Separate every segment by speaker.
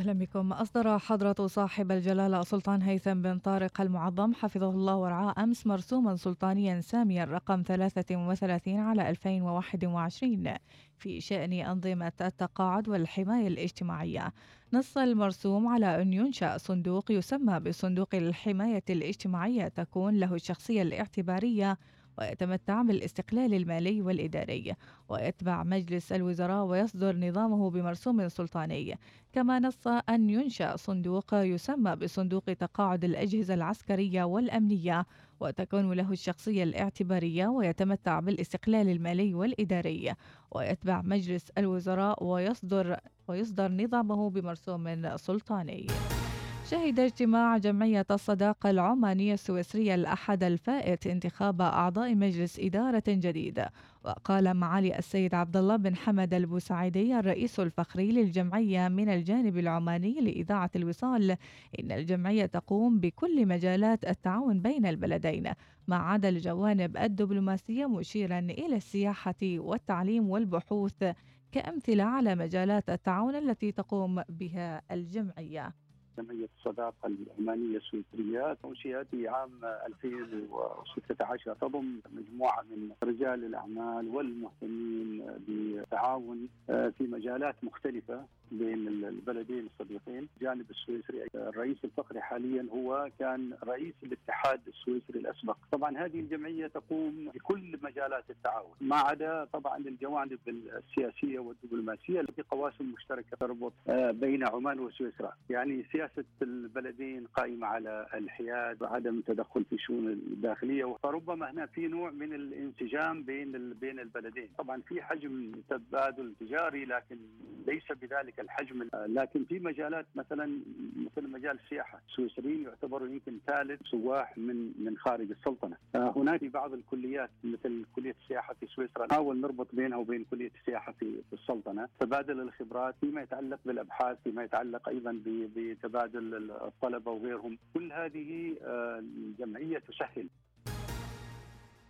Speaker 1: أهلا بكم. أصدر حضرة صاحب الجلالة سلطان هيثم بن طارق المعظم حفظه الله ورعاه أمس مرسوما سلطانيا ساميا رقم 33 على 2021 في شأن أنظمة التقاعد والحماية الاجتماعية. نص المرسوم على أن ينشأ صندوق يسمى بصندوق الحماية الاجتماعية تكون له الشخصية الاعتبارية ويتمتع بالاستقلال المالي والإداري ويتبع مجلس الوزراء ويصدر نظامه بمرسوم سلطاني. كما نص أن ينشأ صندوق يسمى بصندوق تقاعد الأجهزة العسكرية والأمنية وتكون له الشخصية الاعتبارية ويتمتع بالاستقلال المالي والإداري. ويتبع مجلس الوزراء ويصدر ويصدر نظامه بمرسوم سلطاني. شهد اجتماع جمعية الصداقة العمانية السويسرية الأحد الفائت انتخاب أعضاء مجلس إدارة جديد. وقال معالي السيد عبد الله بن حمد البوسعيدي الرئيس الفخري للجمعية من الجانب العماني لإذاعة الوصال إن الجمعية تقوم بكل مجالات التعاون بين البلدين ما عدا الجوانب الدبلوماسية مشيرا إلى السياحة والتعليم والبحوث كأمثلة على مجالات التعاون التي تقوم بها الجمعية.
Speaker 2: جمعية الصداقة العمانية السويسرية. أنشئت في عام 2016 تضم مجموعة من رجال الأعمال والمهتمين بالتعاون آه، في مجالات مختلفة. بين البلدين الصديقين. جانب السويسري الرئيس الفقري حاليا هو كان رئيس الاتحاد السويسري الأسبق. طبعا هذه الجمعية تقوم بكل مجالات التعاون ما عدا طبعا الجوانب السياسية والدبلوماسية التي قواسم مشتركة تربط آه، بين عمان وسويسرا. يعني سياسة البلدين قائمة على الحياد وعدم التدخل في الشؤون الداخلية. فربما هنا في نوع من الانسجام بين بين البلدين. طبعا في حجم تبادل تجاري لكن ليس بذلك الحجم لكن في مجالات مثلا مثل مجال السياحة السويسريين يعتبروا يمكن ثالث سواح من من خارج السلطنة. آه، هناك بعض الكليات مثل كلية السياحة في سويسرا نحاول نربط بينها وبين كلية السياحة في السلطنة. تبادل الخبرات فيما يتعلق بالأبحاث فيما يتعلق أيضا بتبادل الطلبة وغيرهم. كل هذه آه، الجمعية تسهل.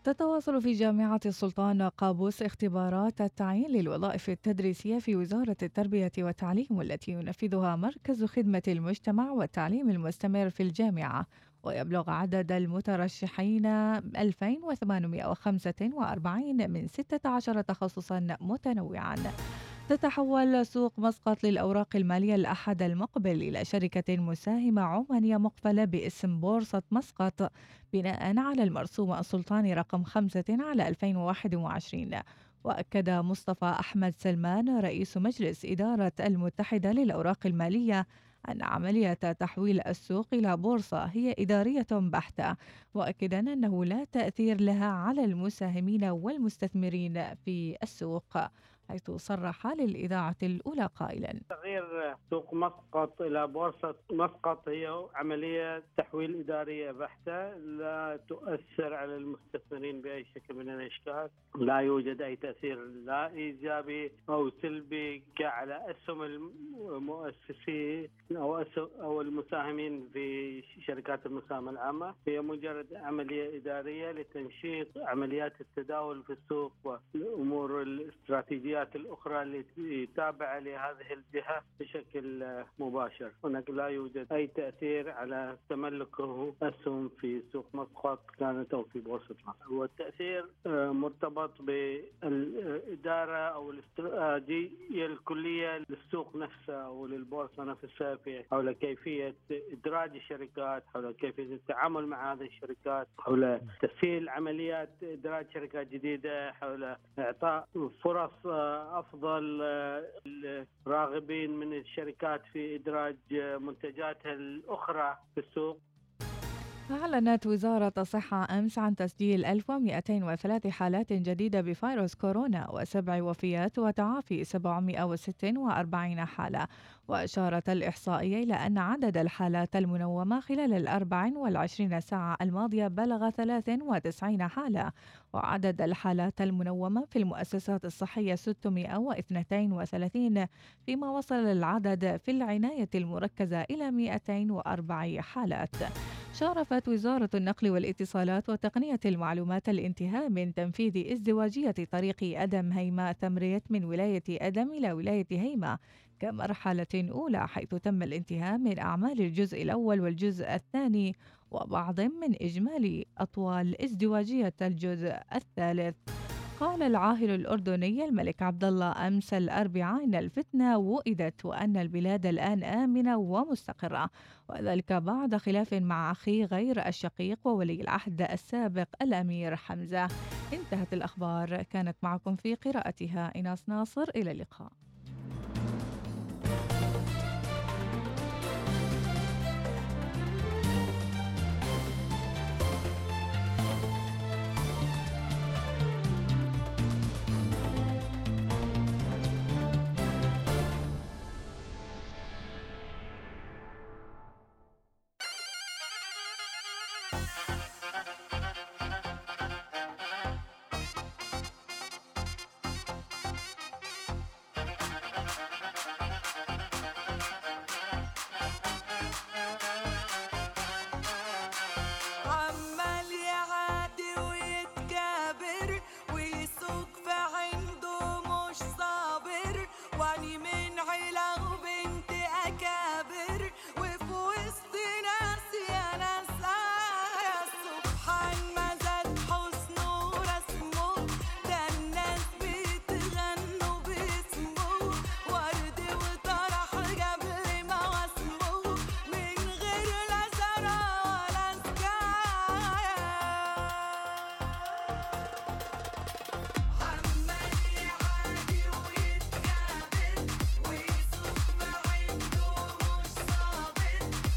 Speaker 1: تتواصل في جامعة السلطان قابوس اختبارات التعيين للوظائف التدريسية في وزارة التربية والتعليم والتي ينفذها مركز خدمة المجتمع والتعليم المستمر في الجامعة ويبلغ عدد المترشحين 2845 من 16 تخصصا متنوعا. تتحول سوق مسقط للأوراق المالية الأحد المقبل إلى شركة مساهمة عمانية مقبلة باسم بورصة مسقط بناء على المرسوم السلطاني رقم 5 على 2021 وأكد مصطفى أحمد سلمان رئيس مجلس إدارة المتحدة للأوراق المالية أن عملية تحويل السوق إلى بورصة هي إدارية بحتة. مؤكدا أنه لا تأثير لها على المساهمين والمستثمرين في السوق. حيث صرح للإذاعة الأولى قائلا.
Speaker 3: تغيير سوق مسقط إلى بورصة مسقط هي عملية تحويل إدارية بحتة لا تؤثر على المستثمرين بأي شكل من الأشكال. لا يوجد أي تأثير لا إيجابي أو سلبي على أسهم المؤسسين أو أو المساهمين في شركات المساهمة العامة. هي مجرد عملية إدارية لتنشيط عمليات التداول في السوق والأمور الاستراتيجية الجهات الأخرى التي تابعة لهذه الجهة بشكل مباشر. هناك لا يوجد أي تأثير على تملكه أسهم في سوق مسقط كانت أو في بورصة مصر. والتأثير آه، مرتبط بالإدارة أو الاستراتيجية الكلية للسوق نفسه أو للبورصة نفسها في حول كيفية إدراج الشركات حول كيفية التعامل مع هذه الشركات حول تسهيل عمليات إدراج شركات جديدة حول إعطاء فرص آه، أفضل الراغبين من الشركات في إدراج منتجاتها الأخرى في السوق.
Speaker 1: أعلنت وزارة الصحة أمس عن تسجيل 1203 حالات جديدة بفيروس كورونا وسبع وفيات وتعافي 746 حالة. وأشارت الإحصائية إلى أن عدد الحالات المنومة خلال الأربع والعشرين ساعة الماضية بلغ 93 حالة. وعدد الحالات المنومة في المؤسسات الصحية 632 فيما وصل العدد في العناية المركزة إلى 204 حالات.
Speaker 4: شارفت وزارة النقل والاتصالات وتقنية المعلومات الانتهاء من تنفيذ ازدواجية طريق أدم هيماء تمريت من ولاية أدم إلى ولاية هيماء كمرحلة أولى حيث تم الانتهاء من أعمال الجزء الأول والجزء الثاني وبعض من إجمالي أطوال ازدواجية الجزء الثالث. قال العاهل الأردني الملك عبد الله أمس الأربعاء أن الفتنة وئدت وأن البلاد الآن آمنة ومستقرة وذلك بعد خلاف مع أخيه غير الشقيق وولي العهد السابق الأمير حمزة. انتهت الأخبار كانت معكم في قراءتها إناس ناصر إلى اللقاء.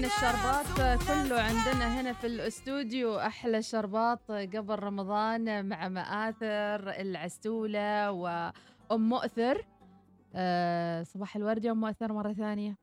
Speaker 5: إحنا
Speaker 6: الشربات كله عندنا هنا في الاستوديو. أحلى شربات قبل رمضان مع مآثر العسولة وأم مؤثر. أه صباح الورد يا أم مؤثر مرة ثانية.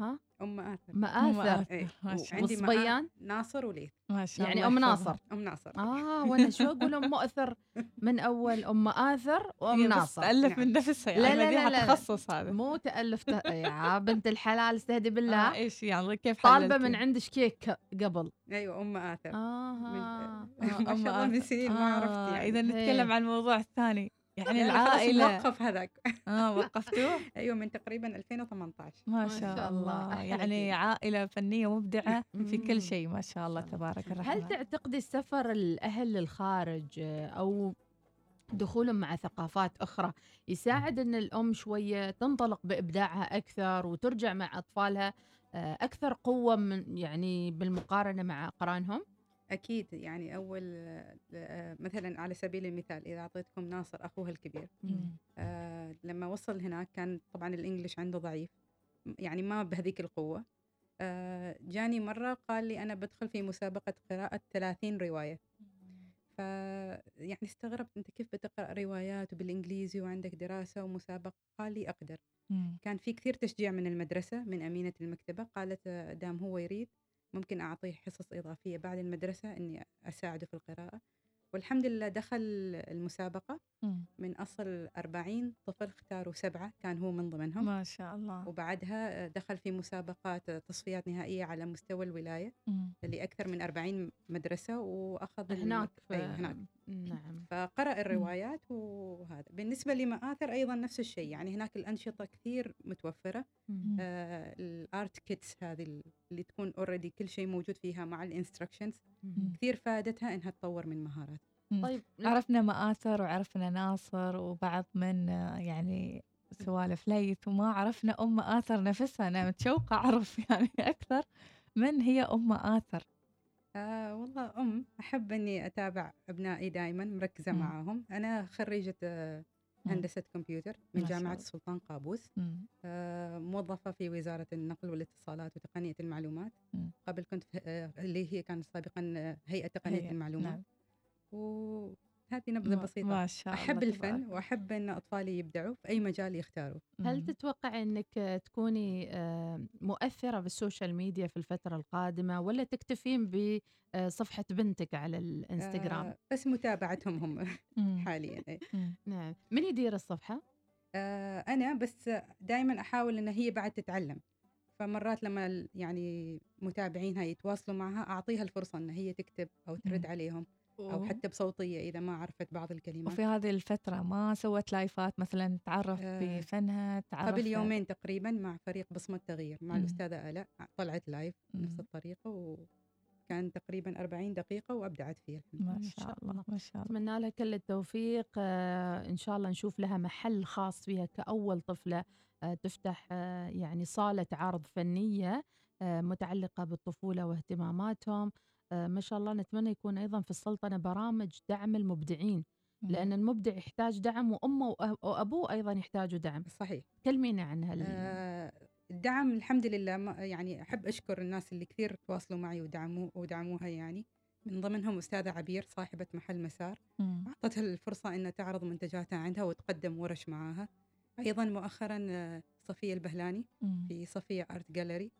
Speaker 6: ها؟
Speaker 7: أم آثر.
Speaker 6: مآثر
Speaker 7: إيه.
Speaker 4: ما شاء
Speaker 7: وعندي معاه
Speaker 6: وصبيان
Speaker 7: ناصر وليث
Speaker 4: ما شاء
Speaker 6: يعني
Speaker 4: الله
Speaker 6: أم
Speaker 4: يحفظها.
Speaker 6: ناصر.
Speaker 7: أم ناصر.
Speaker 6: آه وأنا شو أقول أم مؤثر؟ من أول أم مآثر
Speaker 4: وأم
Speaker 6: ناصر.
Speaker 4: تألف
Speaker 7: نعم.
Speaker 4: من نفسها يعني
Speaker 6: لا، لا، لا.
Speaker 4: تخصص هذا.
Speaker 6: مو تألف ت... يا بنت الحلال استهدي بالله.
Speaker 4: آه إيش يعني كيف
Speaker 6: طالبة
Speaker 4: حللتي؟
Speaker 6: من عندك كيك قبل.
Speaker 7: أيوه أم آثر.
Speaker 6: آه
Speaker 7: من-
Speaker 4: آه،
Speaker 7: ما
Speaker 4: أم
Speaker 7: شاء الله من. سنين ما عرفت
Speaker 4: آه،
Speaker 7: يعني.
Speaker 4: إذا نتكلم
Speaker 6: إيه.
Speaker 4: عن الموضوع الثاني. يعني العائلة
Speaker 7: موقف هذاك
Speaker 4: آه وقفتوه
Speaker 7: أيوه من تقريبا 2018
Speaker 4: ما
Speaker 6: ما
Speaker 4: شاء
Speaker 6: الله،
Speaker 4: يعني
Speaker 6: كيك.
Speaker 4: عائلة فنية مبدعة في. كل شيء ما شاء الله. تبارك الرحمن
Speaker 6: هل تعتقدي السفر الأهل للخارج أو دخولهم مع ثقافات أخرى يساعد أن الأم شوية تنطلق بإبداعها أكثر وترجع مع أطفالها آه، أكثر قوة من يعني بالمقارنة مع أقرانهم؟
Speaker 7: أكيد يعني أول آه، مثلا على سبيل المثال إذا أعطيتكم ناصر اخوها الكبير. آه لما وصل هناك كان طبعا الإنجليش عنده ضعيف يعني ما بهذيك القوة آه جاني مرة قال لي أنا بدخل في مسابقة قراءة 30 رواية ف يعني استغربت أنت كيف بتقرأ روايات وبالإنجليزي وعندك دراسة ومسابقة قال لي أقدر
Speaker 4: مم.
Speaker 7: كان في كثير تشجيع من المدرسة من أمينة المكتبة قالت آه، دام هو يريد ممكن أعطيه حصص إضافية بعد المدرسة إني أساعده في القراءة. والحمد لله دخل المسابقة
Speaker 4: مم.
Speaker 7: من أصل 40 طفل اختاروا سبعة كان هو من ضمنهم.
Speaker 4: ما شاء الله.
Speaker 7: وبعدها دخل في مسابقات تصفيات نهائية على مستوى الولاية. لأكثر من 40 مدرسة وأخذ الم-
Speaker 6: هناك في
Speaker 7: أيوة هناك.
Speaker 6: نعم.
Speaker 7: فقرأ الروايات وهذا. بالنسبة لمآثر أيضا نفس الشيء يعني هناك الأنشطة كثير متوفرة. آه ال art kits هذه اللي تكون already كل شيء موجود فيها مع ال
Speaker 6: instructions.
Speaker 7: كثير فادتها إنها تطور من مهارات
Speaker 1: مم.
Speaker 6: طيب
Speaker 1: عرفنا مآثر وعرفنا ناصر وبعض من آه، يعني سوالف ليث وما عرفنا أم مآثر نفسها أنا متشوقة أعرف يعني أكثر من هي أم مآثر.
Speaker 7: آه والله أم أحب إني أتابع أبنائي دائما مركزة
Speaker 1: مم.
Speaker 7: معاهم أنا خريجة آه،. هندسة كمبيوتر من جامعة. السلطان قابوس. آه، موظفة في وزارة النقل والاتصالات وتقنية المعلومات
Speaker 1: مم.
Speaker 7: قبل كنت في آه، اللي هي كانت سابقا آه، هيئة تقنية
Speaker 1: هي-
Speaker 7: المعلومات
Speaker 1: نعم.
Speaker 7: وهذه نبذة
Speaker 1: ما-
Speaker 7: بسيطة
Speaker 1: ما شاء الله
Speaker 7: أحب الفن
Speaker 1: تبارك.
Speaker 7: وأحب أن أطفالي يبدعوا في أي مجال يختاروا
Speaker 6: هل. تتوقع إنك تكوني آه، مؤثرة بالسوشيال ميديا في الفترة القادمة ولا تكتفين بصفحه بنتك على الإنستغرام؟
Speaker 7: آه، بس متابعتهم هم. حاليا إيه.
Speaker 6: نعم، من يدير الصفحة؟
Speaker 7: آه، أنا بس دائما أحاول أن هي بعد تتعلم فمرات لما يعني متابعينها يتواصلوا معها أعطيها الفرصة أن هي تكتب أو ترد. عليهم أو
Speaker 6: أوه.
Speaker 7: حتى بصوتية إذا ما عرفت بعض الكلمات
Speaker 1: وفي هذه الفترة ما سوت لايفات مثلا تعرف
Speaker 7: آه،
Speaker 1: بفنها تعرف
Speaker 7: قبل يومين تقريبا مع فريق بصمة تغيير مع
Speaker 1: مم.
Speaker 7: الأستاذة آلاء طلعت live نفس
Speaker 1: مم.
Speaker 7: الطريقة وكان تقريبا 40 دقيقة وأبدعت فيها
Speaker 1: ما شاء الله. ما شاء الله
Speaker 6: أتمنى لها كل التوفيق آه، إن شاء الله نشوف لها محل خاص فيها كأول طفلة آه، تفتح يعني صالة عرض فنية آه، متعلقة بالطفولة واهتماماتهم ما شاء الله نتمنى يكون أيضا في السلطنه برامج دعم المبدعين لأن المبدع يحتاج دعم وأمه وأبوه أيضا يحتاجوا دعم.
Speaker 7: صحيح.
Speaker 6: كلمينا عن هال
Speaker 7: آه، الدعم الحمد لله. يعني أحب أشكر الناس اللي كثير تواصلوا معي ودعموا ودعموها يعني. من ضمنهم أستاذة عبير صاحبة محل مسار.
Speaker 1: مم.
Speaker 7: أعطتها الفرصة أن تعرض منتجاتها عندها وتقدم ورش معاها. أيضا مؤخرا آه، صفية البهلاني
Speaker 1: مم.
Speaker 7: في صفية آرت جاليري.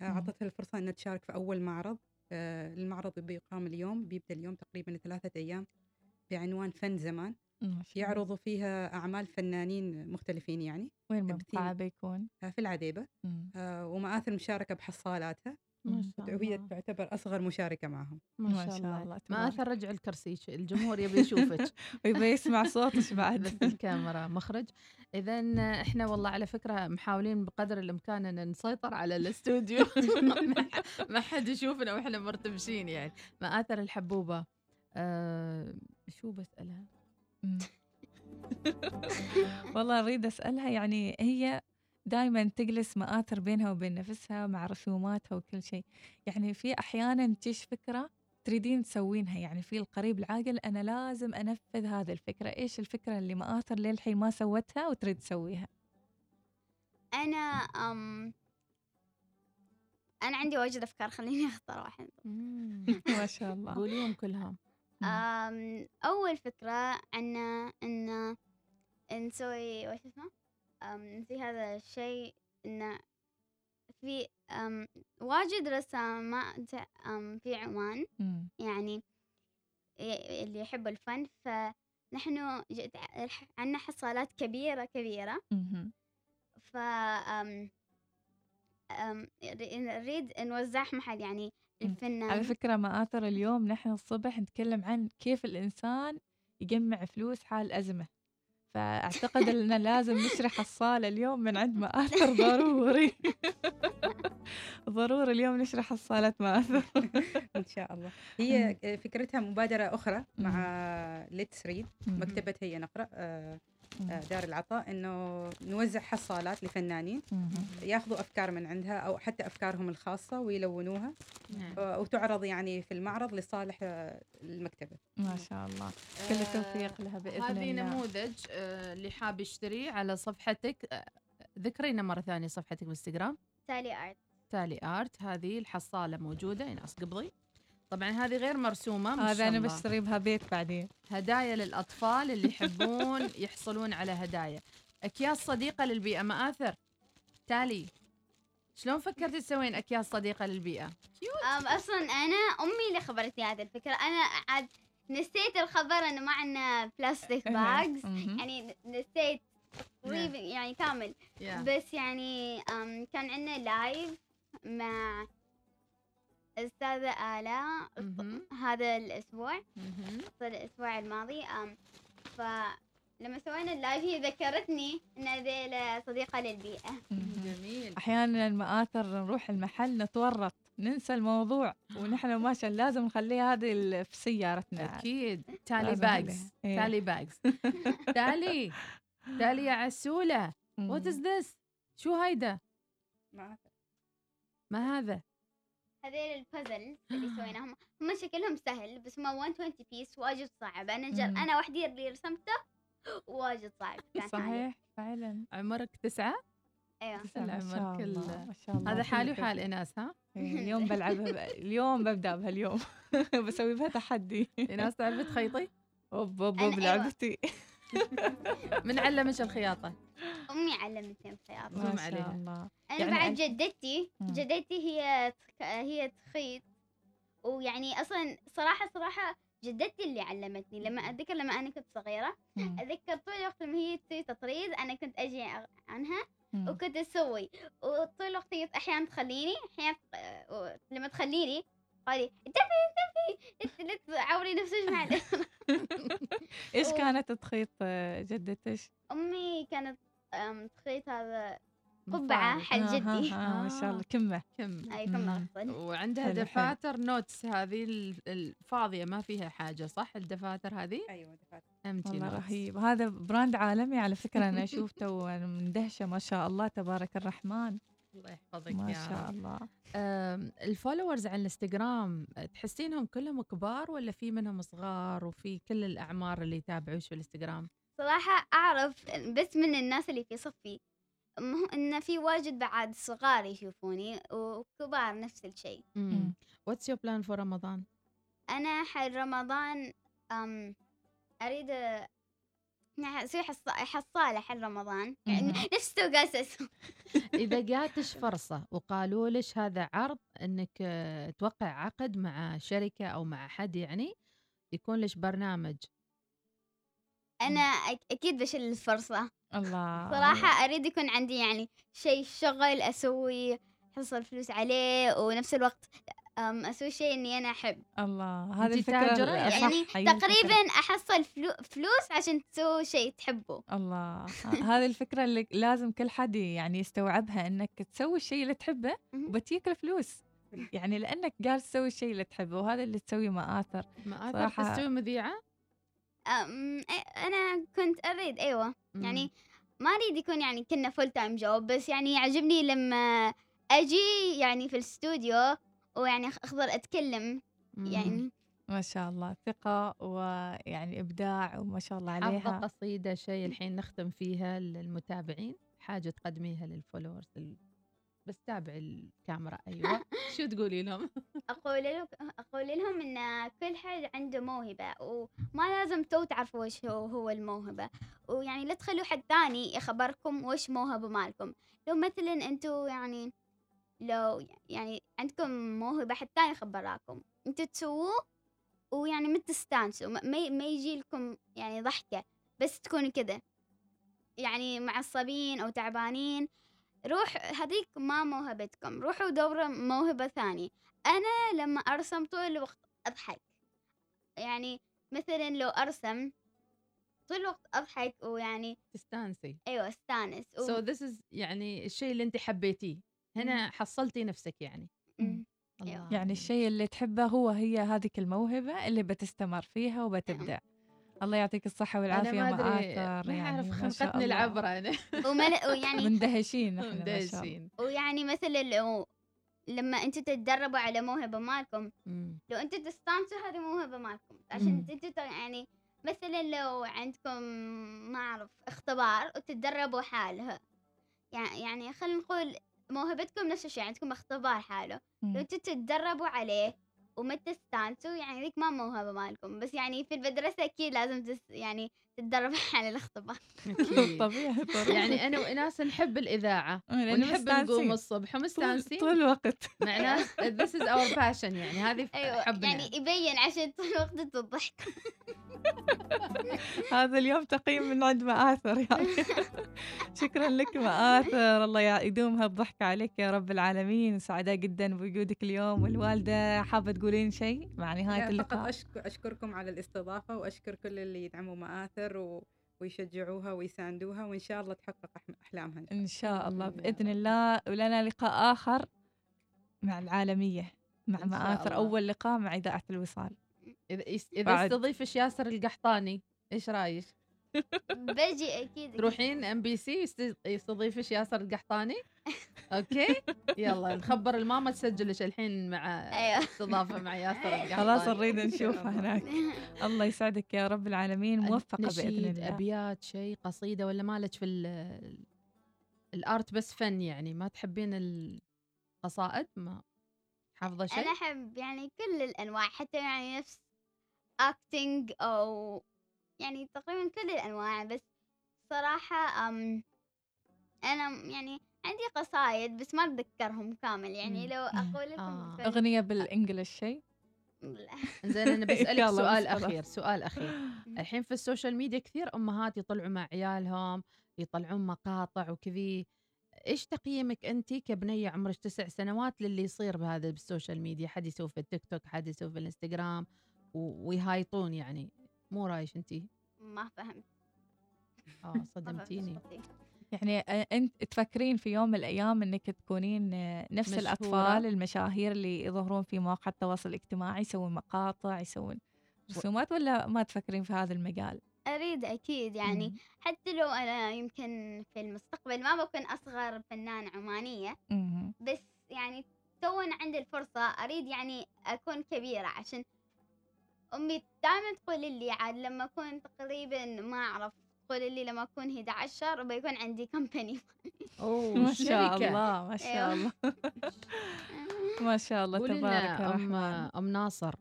Speaker 1: مم.
Speaker 7: أعطتها الفرصة أن تشارك في أول معرض. آه، المعرض بيقام اليوم بيبدأ اليوم تقريبا ثلاثة أيام بعنوان فن زمان. يعرضوا فيها أعمال فنانين مختلفين يعني
Speaker 1: وين بيكون؟
Speaker 7: آه، في العذيبة
Speaker 1: مم.
Speaker 7: آه، ومآثر مشاركة بحصالاتها
Speaker 6: ما. شاء
Speaker 7: وهي
Speaker 6: الله.
Speaker 7: تعتبر أصغر مشاركة معهم.
Speaker 6: ما
Speaker 1: ما
Speaker 6: شاء
Speaker 1: شاء
Speaker 6: الله
Speaker 1: الله.
Speaker 6: ما. أثر رجع الكرسي الجمهور يبي يشوفك.
Speaker 1: ويبي يسمع صوتك
Speaker 6: بس
Speaker 1: بعد
Speaker 6: الكاميرا مخرج. اذا إحنا والله على فكرة محاولين بقدر الإمكان أن نسيطر على الاستوديو. ما- ما حد يشوفنا وإحنا مرتبشين يعني. مآثر الحبوبة. آه شو
Speaker 1: بسألها. والله أريد أسألها يعني هي دائما تجلس مآثر بينها وبين نفسها مع رسوماتها وكل شيء. يعني في أحيانا تجيش فكرة تريدين تسوينها يعني في القريب العاقل أنا لازم أنفذ هذه الفكرة. إيش الفكرة اللي مآثر للحين ما سوتها وتريد تسويها؟
Speaker 8: أنا أم أنا عندي واجد أفكار خليني أختار واحد.
Speaker 1: ما شاء الله.
Speaker 6: قوليهم كلهم.
Speaker 8: أول فكرة عنا إن نسوي وش اسمه؟ نسوي هذا الشيء إنه في واجد رسامات في عمان. يعني اللي يحبوا الفن فنحن عندنا حصالات كبيرة كبيرة. ف نريد نوزعها محل يعني. الفنان
Speaker 1: على فكرة مآثر اليوم نحن الصبح نتكلم عن كيف الإنسان يجمع فلوس حال أزمة فأعتقد أننا لازم نشري حصالة اليوم من عند مآثر ضروري. ضروري اليوم نشري حصالة مآثر.
Speaker 7: إن شاء الله. هي فكرتها مبادرة أخرى مع Let's Read مكتبة هي نقرأ آه، آه، دار العطاء إنه نوزع حصالات لفنانين ياخذوا أفكار من عندها أو حتى أفكارهم الخاصة ويلونوها.
Speaker 6: نعم.
Speaker 7: آه، وتعرض يعني في المعرض لصالح آه، المكتبة.
Speaker 1: ما شاء الله. كل التوفيق لها
Speaker 6: هذه
Speaker 1: الله.
Speaker 6: نموذج آه، اللي حاب يشتري على صفحتك. آه، ذكرينا مرة ثانية صفحتك بالانستغرام
Speaker 8: تالي آرت.
Speaker 6: تالي آرت. هذه الحصالة موجودة ينقص قبضي. طبعا هذه غير مرسومة
Speaker 1: هذا
Speaker 6: الله.
Speaker 1: بشتري بها بيت بعدين.
Speaker 6: هدايا للأطفال اللي يحبون يحصلون على هدايا. أكياس صديقة للبيئة مآثر تالي شلون فكرتي تسوين أكياس صديقة للبيئة؟
Speaker 8: أم أصلا أنا أمي اللي خبرتني هذه الفكرة. أنا عاد نسيت الخبر إنه ما عندنا plastic
Speaker 1: bags.
Speaker 8: يعني نسيت تقريبا يعني كامل. بس يعني كان عندنا live مع أستاذة آلاء
Speaker 6: مهم.
Speaker 8: هذا الأسبوع.
Speaker 6: مهم.
Speaker 8: الأسبوع الماضي أم ف لما سوينا ال live هي ذكرتني إن ذيلا صديقة للبيئة.
Speaker 6: جميل.
Speaker 1: أحيانا المآثر نروح المحل نتورط ننسى الموضوع ونحن ماشي لازم نخليها هذه في سيارتنا.
Speaker 6: أكيد. تالي
Speaker 1: لازم bags. إيه.
Speaker 6: تالي bags. تالي. تالي يا عسولة. what is this شو هيدا؟
Speaker 7: ما
Speaker 6: ما هذا؟
Speaker 8: هذيل ال puzzles اللي سويناهم هم شكلهم سهل بس هم 120 piece واجد صعب. أنا جر...
Speaker 1: مم.
Speaker 8: أنا وحدي اللي رسمته واجد صعب كان.
Speaker 1: صحيح فعلا.
Speaker 6: عمرك تسعة؟
Speaker 8: أيوه
Speaker 6: تسعة
Speaker 1: ما شاء
Speaker 6: العمر كل
Speaker 1: الله ما شاء الله.
Speaker 6: هذا حالي
Speaker 1: طفل.
Speaker 6: وحال اناس ها؟
Speaker 1: إيه، اليوم بلعبها ب... اليوم ببدأ بها اليوم بسوي بها تحدي.
Speaker 6: اناس تعرفي تخيطي
Speaker 1: أوب
Speaker 8: أوب
Speaker 1: أوب
Speaker 8: أيوة.
Speaker 1: لعبتي.
Speaker 6: من علمش الخياطة
Speaker 8: أمي علمتني الخياطة
Speaker 6: ما عليها.
Speaker 1: شاء الله
Speaker 8: أنا
Speaker 1: يعني
Speaker 8: بعد جدتي. جدتي هي هي تخيط ويعني أصلا صراحة صراحة جدتي اللي علمتني لما أتذكر لما أنا كنت صغيرة
Speaker 1: مم.
Speaker 8: أتذكر طول الوقت لما هي تسوي تطريز أنا كنت أغ- عنها. وكنت أسوي وطول الوقت هي أحيانا تخليني أحيانا آه، لما تخليني قالي انتبهي انتبهي انت لا تعوري نفسك مع إيش
Speaker 1: كانت تخيط آه، جدتك؟
Speaker 8: أمي كانت تخيط هذا قبعة
Speaker 6: مفارق.
Speaker 8: حل
Speaker 1: آه،
Speaker 8: جدي
Speaker 1: آه، ما شاء الله
Speaker 6: آه.
Speaker 1: كمة
Speaker 6: كم
Speaker 8: أي كم
Speaker 1: مم.
Speaker 8: نغسل
Speaker 6: وعندها. دفاتر notes هذه ال- الفاضيه ما فيها حاجة صح الدفاتر هذه
Speaker 7: أيوه دفعت
Speaker 6: أمتي
Speaker 1: والله. رهيب هذا brand عالمي على فكرة أنا شفته وأنا مندهشه ما شاء الله تبارك الرحمن
Speaker 6: الله يحفظك
Speaker 1: ما
Speaker 6: يا
Speaker 1: شاء الله.
Speaker 6: ال followers على الإنستغرام تحسينهم كلهم كبار ولا في منهم صغار وفي كل الأعمار اللي يتابعوش في الإنستغرام؟
Speaker 8: صراحة أعرف بس من الناس اللي في صفي إن في واجد بعد صغار يشوفوني وكبار نفس الشيء.
Speaker 6: What's your plan for رمضان
Speaker 8: أنا حل رمضان أم أريد حص- حصالة حل رمضان. يعني. نفس تو قاسس
Speaker 6: إذا جاتش فرصة وقالوا لش هذا عرض إنك آه، توقع عقد مع شركة أو مع حد يعني يكون لش برنامج؟
Speaker 8: أنا أك- أكيد بشيل الفرصة.
Speaker 1: الله.
Speaker 8: صراحة أريد يكون عندي يعني شيء شغل أسوي حصل فلوس عليه ونفس الوقت أم، أسوي شيء إني أنا أحب.
Speaker 1: الله هذه الفكرة
Speaker 8: يعني
Speaker 1: الفكرة.
Speaker 8: تقريبا أحصل فلو فلوس عشان تسوي شيء تحبه.
Speaker 1: الله. هذه الفكرة اللي لازم كل حد يعني يستوعبها إنك تسوي الشيء اللي تحبه. وبتجيك الفلوس. يعني لأنك قاعد تسوي الشيء اللي تحبه وهذا اللي تسوي مآثر.
Speaker 6: ما
Speaker 1: صراحة-
Speaker 6: تسوي مذيعة؟
Speaker 8: أم أ- أنا كنت أريد أيوه.
Speaker 6: مم.
Speaker 8: يعني ما أريد يكون يعني كنا full time job بس يعني يعجبني لما أجي يعني في الاستوديو ويعني أتكلم
Speaker 6: مم.
Speaker 8: يعني.
Speaker 1: ما شاء الله. ثقة ويعني إبداع وما شاء الله عليها.
Speaker 6: قصيدة شيء الحين نختم فيها للمتابعين. حاجة تقدميها لل followers. بس تابع الكاميرا. أيوة. شو تقولي لهم؟
Speaker 8: أقول لهم أقول لهم إن كل حد عنده موهبة وما لازم تو تعرفوا وش هو, هو الموهبة. ويعني لا تخلوا حد ثاني يخبركم وش موهبة مالكم. لو مثلا أنتوا يعني لو يعني عندكم موهبة حد ثاني خبراكم أنتوا تسووه ويعني ما تستانسوا ما ما- يجي لكم يعني ضحكة بس تكونوا كذا. يعني معصبين أو تعبانين روح هذيك ما موهبتكم روحوا دوروا موهبة ثانية. أنا لما أرسم طول الوقت أضحك. يعني مثلا لو أرسم طول الوقت أضحك ويعني
Speaker 6: تستانسي.
Speaker 8: أيوة أستانس. و...
Speaker 6: so this is يعني الشيء اللي أنت حبيتيه. هنا حصلتي نفسك يعني
Speaker 8: مم.
Speaker 6: الله
Speaker 8: أيوة.
Speaker 1: يعني الشيء اللي تحبه هو هي هذيك الموهبة اللي بتستمر فيها وبتبدع الله يعطيك الصحة
Speaker 6: أنا
Speaker 1: والعافية
Speaker 6: ما أدري
Speaker 1: مآثر
Speaker 6: ما
Speaker 1: يعني
Speaker 6: أعرف خلقتني. العبرة أنا
Speaker 8: ومل... ويعني
Speaker 1: مندهشين إحنا
Speaker 6: مندهشين
Speaker 8: ويعني مثلا لو لما أنتوا تتدربوا على موهبة مالكم
Speaker 6: مم.
Speaker 8: لو أنتوا تستانسوا هذه موهبة مالكم عشان. أنتوا يعني مثلا لو عندكم ما أعرف اختبار وتتدربوا حالها يعني يعني خلينا نقول موهبتكم نفس الشيء عندكم اختبار حاله لو. أنتوا تتدربوا عليه وما تستانسوا يعني ذيك ما موهبة مالكم بس يعني في المدرسة أكيد لازم تس يعني تتدرب على الاختبار.
Speaker 1: طبيعي طبيعي.
Speaker 6: يعني أنا وإناس نحب الإذاعة
Speaker 1: لأن
Speaker 6: ونحب. نقوم الصبح ومستانسين.
Speaker 1: طول الوقت.
Speaker 6: مع ناس this is our passion يعني هذه
Speaker 8: أيوة
Speaker 6: حبنا.
Speaker 8: يعني يبين عشان طول الوقت تضحك
Speaker 1: هذا اليوم تقييم من عند مآثر يعني شكرا لك مآثر. الله يدومها الضحك عليك يا رب العالمين. سعداء جدا بوجودك اليوم والوالدة. حابة تقولين شيء مع نهاية
Speaker 7: فقط
Speaker 1: اللقاء؟
Speaker 7: أشك- أشكركم على الاستضافة وأشكر كل اللي يدعموا مآثر. و... ويشجعوها ويساندوها وإن شاء الله تحقق
Speaker 1: إن
Speaker 7: إن شاء
Speaker 1: الله
Speaker 6: بإذن
Speaker 1: بإذن الله ولنا لقاء آخر مع العالمية مع مآثر. أول لقاء مع إذاعة الوصال
Speaker 6: إذا يس- إذا
Speaker 1: بعد.
Speaker 6: استضيفش ياسر القحطاني إيش رأيك؟
Speaker 8: بجي أكيد
Speaker 6: تروحين MBC يستضيفش ياسر القحطاني؟ okay؟ يلا نخبر الماما تسجلش الحين مع
Speaker 8: أيوة.
Speaker 6: استضافة مع ياسر القحطاني
Speaker 1: خلاص نريد نشوفها. هناك الله يسعدك يا رب العالمين موفقة بإذن
Speaker 6: نشيد
Speaker 1: الله
Speaker 6: أبيات شيء قصيدة ولا مالك في ال- الآرت بس فن يعني ما تحبين القصائد ما حافظة شيء؟
Speaker 8: أنا أحب يعني كل الأنواع حتى يعني نفس اكتنج أو يعني تقريبا كل الأنواع بس صراحة أم أنا م- يعني عندي قصايد بس ما أتذكرهم كامل يعني. لو
Speaker 1: مم.
Speaker 8: أقول لكم
Speaker 6: آه.
Speaker 1: أغنية بال English شيء
Speaker 8: لا.
Speaker 6: زين أنا
Speaker 1: بسألك
Speaker 6: سؤال. أخير سؤال أخير الحين في ال social media كثير أمهات يطلعوا مع عيالهم يطلعون مقاطع وكذي إيش تقييمك انت كبنية عمرك تسع سنوات للي يصير بهذا بال social media حد يسوي في التيك توك حد يسوي في الإنستغرام و- ويهايطون يعني مو رايش انت
Speaker 8: ما فهمت آه
Speaker 6: صدمتيني.
Speaker 1: يعني أ- أنت تفكرين في يوم من الأيام أنك تكونين آه، نفس
Speaker 6: مشهورة.
Speaker 1: الأطفال المشاهير اللي يظهرون في مواقع التواصل الاجتماعي يسوون مقاطع يسوون رسومات ولا ما تفكرين في هذا المجال؟
Speaker 8: أريد أكيد يعني
Speaker 1: مم.
Speaker 8: حتى لو أنا يمكن في المستقبل ما بكون أصغر فنان عمانية
Speaker 1: مهم.
Speaker 8: بس يعني تو عندي الفرصة أريد يعني أكون كبيرة عشان أمي دائما تقول لي عاد لما أكون تقريبا ما أعرف تقول لي لما أكون 11 بيكون عندي كمباني
Speaker 6: أوه
Speaker 1: ما شاء. الله ما شاء. الله ما شاء الله تبارك
Speaker 6: لنا أم
Speaker 1: الرحمن
Speaker 6: أم ناصر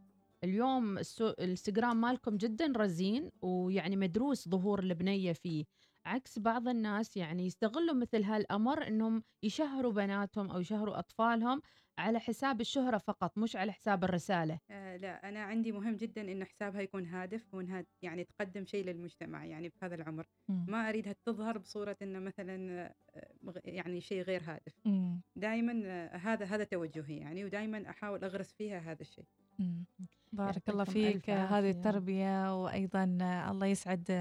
Speaker 6: اليوم السو... الإنستغرام مالكم جدا رزين ويعني مدروس ظهور البنية فيه عكس بعض الناس يعني يستغلوا مثل هالأمر إنهم يشهروا بناتهم أو يشهروا أطفالهم على حساب الشهرة فقط مش على حساب الرسالة
Speaker 7: آه لا أنا عندي مهم جدا إن حسابها يكون هادف وإنها يعني تقدم شيء للمجتمع يعني بهذا العمر
Speaker 1: مم.
Speaker 7: ما أريدها تظهر بصورة إنه مثلا آه، يعني شيء غير هادف. دائما آه، هذا هذا توجهي يعني ودائما أحاول أغرس فيها هذا الشيء.
Speaker 1: بارك الله فيك هذه. التربية وأيضا آه، الله يسعد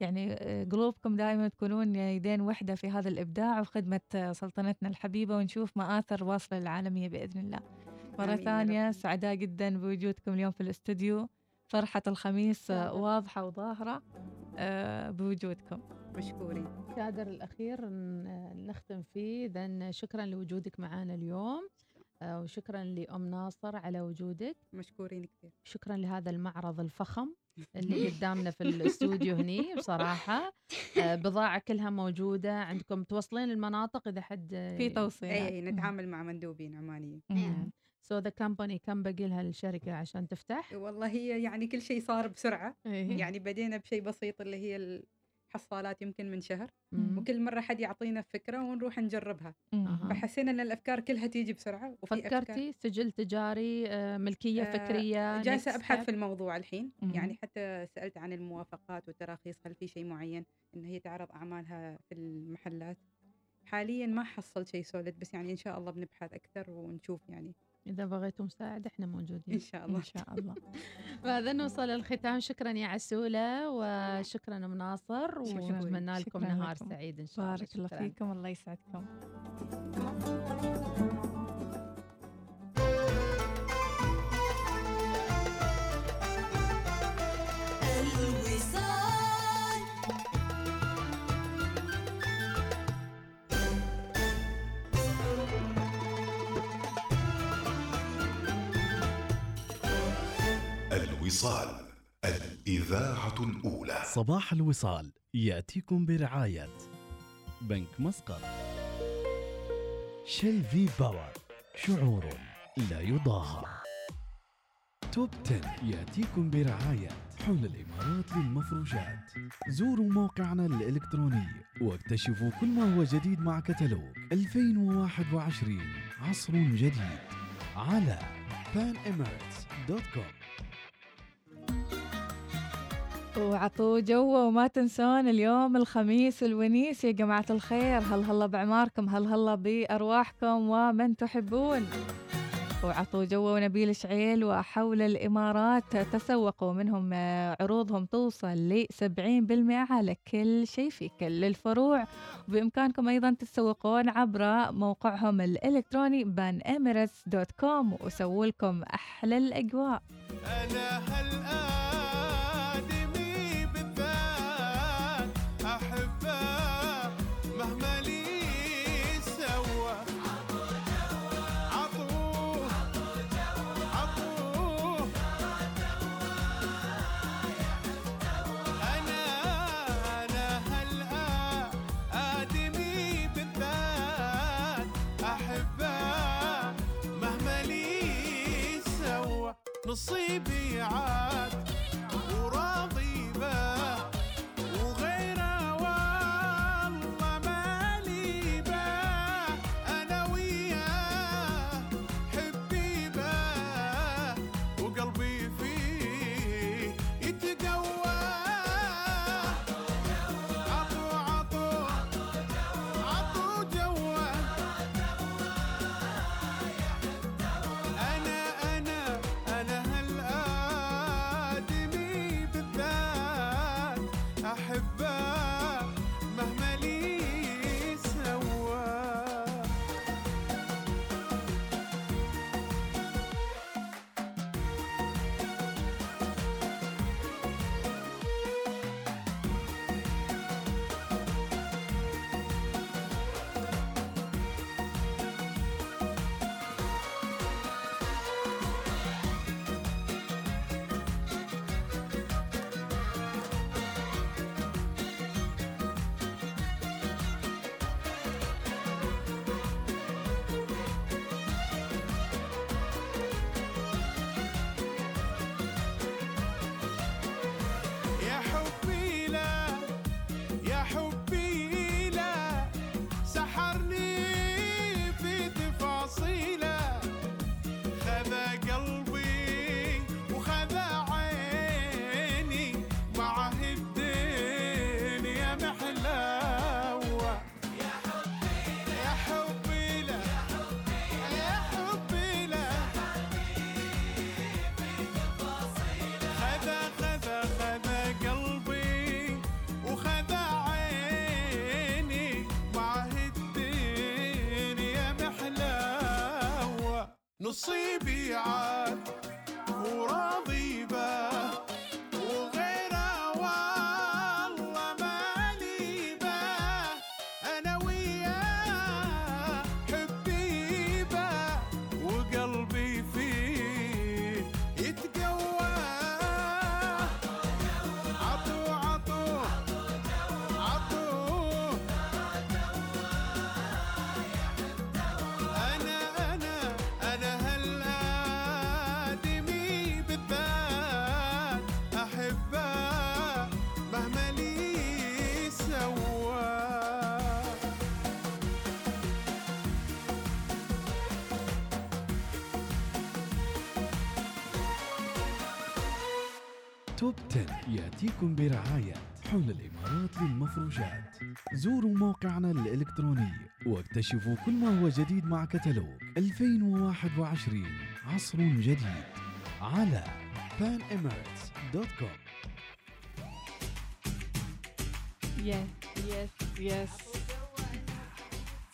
Speaker 1: يعني آه، قلوبكم دائما تكونون يدين وحدة في هذا الإبداع وخدمة آه، سلطنتنا الحبيبة ونشوف مآثر واصلة للعالمية بإذن الله. مرة ثانية. سعداء جدا بوجودكم اليوم في الاستوديو. فرحة الخميس آه،. واضحة وظاهرة بوجودكم.
Speaker 7: مشكورين.
Speaker 6: كادر الأخير ن- نختم فيه. اذا شكرا لوجودك معنا اليوم. وشكرا لأم ناصر على وجودك.
Speaker 7: مشكورين كثير.
Speaker 6: شكرا لهذا المعرض الفخم اللي قدامنا في الاستوديو هني بصراحة. آه، بضاعة كلها موجودة عندكم. توصلين المناطق إذا حد
Speaker 1: في توصيل
Speaker 7: أي نتعامل مع مندوبين عمانيين.
Speaker 6: So the company كم باقي لها الشركة عشان تفتح؟
Speaker 7: والله هي يعني كل شيء صار بسرعة.
Speaker 6: إيه.
Speaker 7: يعني بدينا بشيء بسيط اللي هي الحصالات يمكن من شهر
Speaker 6: مم.
Speaker 7: وكل مرة حد يعطينا فكرة ونروح نجربها
Speaker 6: أها.
Speaker 7: فحسينا إن الأفكار كلها تيجي بسرعة وفي أفكار
Speaker 6: فكرتي سجل تجاري آه، ملكية
Speaker 7: آه،
Speaker 6: فكرية
Speaker 7: جالسة
Speaker 6: next أبحث؟
Speaker 7: في الموضوع الحين
Speaker 1: مم.
Speaker 7: يعني حتى سألت عن الموافقات والتراخيص هل في شيء معين إن هي تعرض أعمالها في المحلات حاليا ما حصلت شيء سوليد بس يعني إن شاء الله بنبحث أكثر ونشوف يعني
Speaker 6: إذا بغيتوا مساعدة إحنا موجودين.
Speaker 7: شاء الله.
Speaker 1: إن شاء الله.
Speaker 6: وهذا نوصل للختام شكرا يا عسولة وشكرا أم ناصر. ونتمنى لكم نهار. سعيد إن شاء الله.
Speaker 1: بارك الله. فيكم. الله يسعدكم.
Speaker 9: الوصال
Speaker 10: الإذاعة الأولى.
Speaker 11: صباح الوصال يأتيكم برعاية بنك مسقط. شيل في باور شعور لا يضاهى. توب 10 يأتيكم برعاية حول الإمارات للمفروشات. زوروا موقعنا الإلكتروني واكتشفوا كل ما هو جديد مع كتالوج 2021 عصر جديد على panemirates.com
Speaker 1: وعطوا جو وما تنسون اليوم الخميس الونيس يا جماعة الخير. هل هلا بعماركم؟ هل هلا بأرواحكم؟ ومن تحبون؟ وعطوا جو ونبيل شعيل. وحول الإمارات تسوقوا منهم آه، عروضهم توصل ل 70% على كل شيء في كل الفروع. بإمكانكم أيضا تتسوقون عبر موقعهم الإلكتروني Pan dot com وسووا لكم أحلى الأجواء.
Speaker 12: أنا هالآدمي نصيبي عاد. نصيبي عاد
Speaker 11: Top 10 يأتيكم برعاية حول الإمارات للمفروشات. زوروا موقعنا الإلكتروني واكتشفوا كل ما هو جديد مع كتالوج 2021 عصر جديد على panemirates.com
Speaker 1: yes yes yes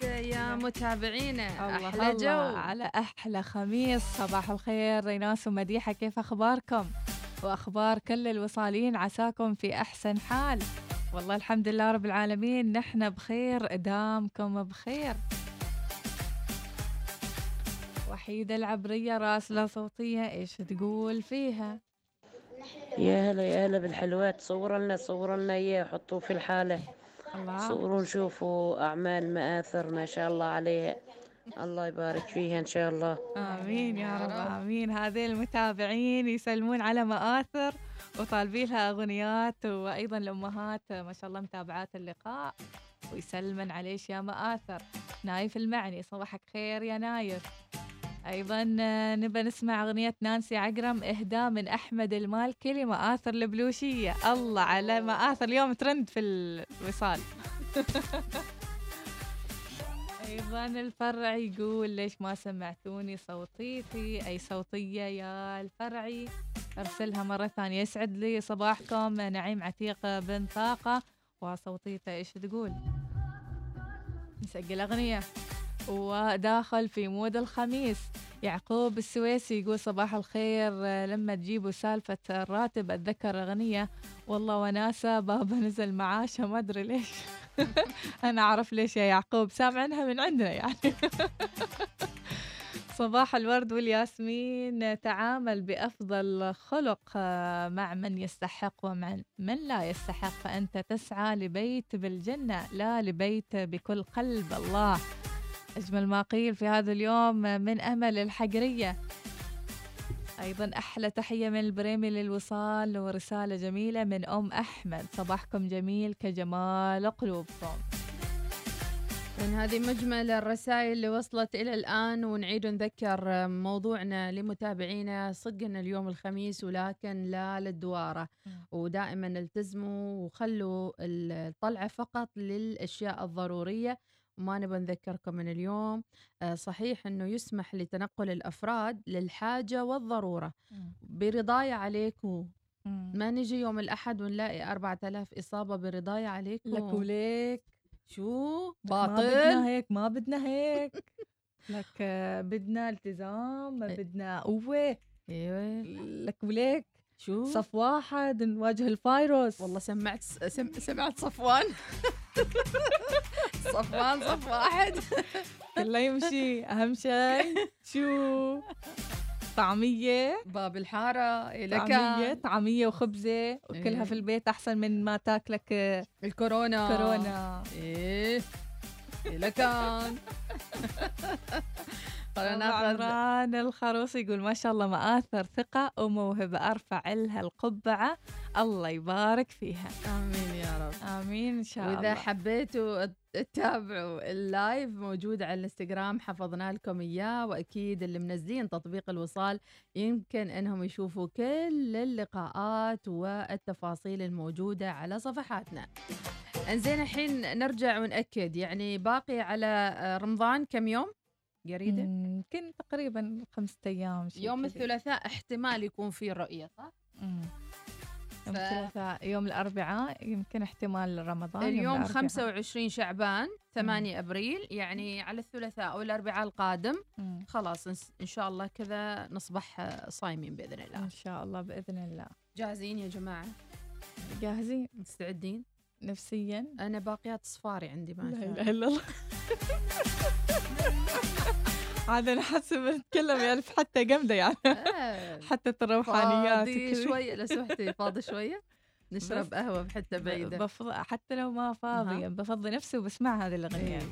Speaker 6: يا متابعينا
Speaker 1: الله
Speaker 6: أحلى
Speaker 1: الله.
Speaker 6: جو
Speaker 1: على أحلى خميس. صباح الخير ريناس ومديحة كيف أخباركم؟ وأخبار كل الوصالين عساكم في أحسن حال. والله الحمد لله رب العالمين نحن بخير دامكم بخير. وحيدة العبرية راسلة صوتية إيش تقول فيها؟
Speaker 13: يا هلا يا هلا بالحلوات. صوروا لنا صوروا لنا اياه حطوه في الحالة.
Speaker 1: الله.
Speaker 13: صوروا نشوفوا أعمال مآثر ما شاء الله عليها. الله يبارك فيها إن شاء الله.
Speaker 1: آمين يا رب آمين. هذه المتابعين يسلمون على مآثر وطالبين لها أغنيات وأيضا الامهات ما شاء الله متابعات اللقاء. ويسلمن عليش يا مآثر. نايف المعني صباحك خير يا نايف. أيضا آه، نبى نسمع أغنية نانسي عجرم اهداء من أحمد المالكي لمآثر البلوشية. الله على مآثر. اليوم ترند في الوصال. أيضا الفرع يقول ليش ما سمعتوني صوتيتي؟ أي صوتية يا الفرعي أرسلها مرة ثانية. يسعد لي صباحكم. نعيم عتيق بن طاقة. وصوتيته إيش تقول؟ نسجل أغنية. وداخل في مود الخميس. يعقوب السويسي يقول صباح الخير. لما تجيبوا سالفة الراتب أتذكر أغنية. والله وناسة بابا نزل معاشه ما أدري ليش. أنا أعرف ليش يا يعقوب سامعنها من عندنا يعني. صباح الورد والياسمين تعامل بأفضل خلق مع من يستحق ومع من لا يستحق. فأنت تسعى لبيت بالجنة لا لبيت بكل قلب الله. أجمل ما قيل في هذا اليوم من أمل الحقرية أيضا أحلى تحية من البريمي للوصال ورسالة جميلة من أم أحمد. صباحكم جميل كجمال قلوبكم.
Speaker 6: من هذه مجمل الرسائل اللي وصلت إلى الآن ونعيد نذكر موضوعنا لمتابعينا. صدق إن اليوم الخميس ولكن لا للدوارة. ودائما التزموا وخلوا الطلعة فقط للأشياء الضرورية. وما نبغى نذكركم من اليوم آه، صحيح أنه يسمح لتنقل الأفراد للحاجة والضرورة. برضاية عليكم ما نجي يوم الأحد ونلاقي 4000 إصابة برضاية عليكم
Speaker 1: لك وليك.
Speaker 6: شو؟
Speaker 1: ما
Speaker 6: باطل؟
Speaker 1: بدنا هيك ما بدنا هيك. لك آه، بدنا التزام
Speaker 6: إيه.
Speaker 1: بدنا قوة.
Speaker 6: أيوه
Speaker 1: لك وليك.
Speaker 6: شو؟
Speaker 1: صف واحد نواجه الفيروس.
Speaker 6: والله سمعت سم... سمعت صفوان. صفوان صف واحد.
Speaker 1: كله يمشي. أهم شيء شو؟ طعمية.
Speaker 6: باب الحارة إلى
Speaker 1: طعمية طعمية وخبزة وكلها
Speaker 6: إيه.
Speaker 1: في البيت أحسن من ما تاكلك.
Speaker 6: الكورونا.
Speaker 1: كورونا.
Speaker 6: إيه. إلى ناخذ
Speaker 1: عمران الخروصي يقول ما شاء الله مآثر ثقة وموهبة أرفع لها القبعة الله يبارك فيها.
Speaker 6: آمين يا رب.
Speaker 1: آمين إن شاء
Speaker 6: وإذا
Speaker 1: الله.
Speaker 6: حبيتوا تتابعوا اللايف موجود على الإنستغرام حفظنا لكم إياه وأكيد اللي منزلين تطبيق الوصال يمكن أنهم يشوفوا كل اللقاءات والتفاصيل الموجودة على صفحاتنا. إنزين الحين نرجع ونأكد يعني باقي على آه، رمضان كم يوم؟
Speaker 1: مم، يمكن تقريبا خمسة أيام شي
Speaker 6: يوم. الثلاثاء احتمال يكون في رؤية صح؟
Speaker 1: مم. يوم
Speaker 6: ف-
Speaker 1: الثلاثاء يوم الأربعاء يمكن احتمال رمضان يوم
Speaker 6: اليوم
Speaker 1: الأربعاء.
Speaker 6: 25 شعبان 8 أبريل يعني على الثلاثاء أو الأربعاء القادم
Speaker 1: مم.
Speaker 6: خلاص إن شاء الله كذا نصبح صايمين بإذن الله
Speaker 1: إن شاء الله بإذن الله
Speaker 6: جاهزين يا جماعة
Speaker 1: جاهزين
Speaker 6: مستعدين
Speaker 1: نفسيا؟
Speaker 6: أنا باقيات صفاري عندي ما
Speaker 1: لا
Speaker 6: شاء
Speaker 1: إله
Speaker 6: الله.
Speaker 1: عاد أنا حاسة بنتكلم يعني في حتى جامدة يعني.
Speaker 6: آه،
Speaker 1: حتى الروحانيات
Speaker 6: فاضي. شوية لو سمحتي فاضي شوية؟ نشرب قهوة بحتة
Speaker 1: بعيدة. حتى لو ما فاضية بفضي نفسي وبسمع هذه الأغنية.
Speaker 6: إيه.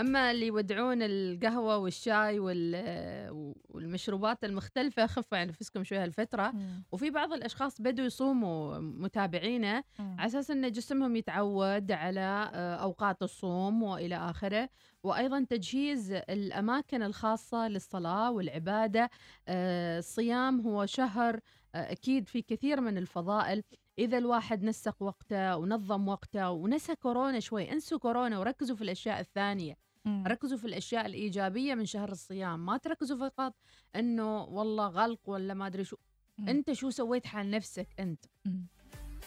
Speaker 6: أما اللي يودعون القهوة والشاي وال- والمشروبات المختلفة خفوا عن نفسكم شوية هالفترة.
Speaker 1: مم.
Speaker 6: وفي بعض الأشخاص بدوا يصوموا متابعينا
Speaker 1: مم.
Speaker 6: على أساس إن جسمهم يتعود على آه، أوقات الصوم وإلى آخره. وأيضا تجهيز الأماكن الخاصة للصلاة والعبادة. آه، الصيام هو شهر آه، أكيد في كثير من الفضائل. إذا الواحد نسق وقته ونظم وقته ونسى كورونا شوي انسوا كورونا وركزوا في الأشياء الثانية
Speaker 1: مم.
Speaker 6: ركزوا في الأشياء الإيجابية من شهر الصيام ما تركزوا فقط إنه والله غلق ولا ما أدري شو
Speaker 1: مم.
Speaker 6: أنت شو سويت حال نفسك أنت
Speaker 1: مم.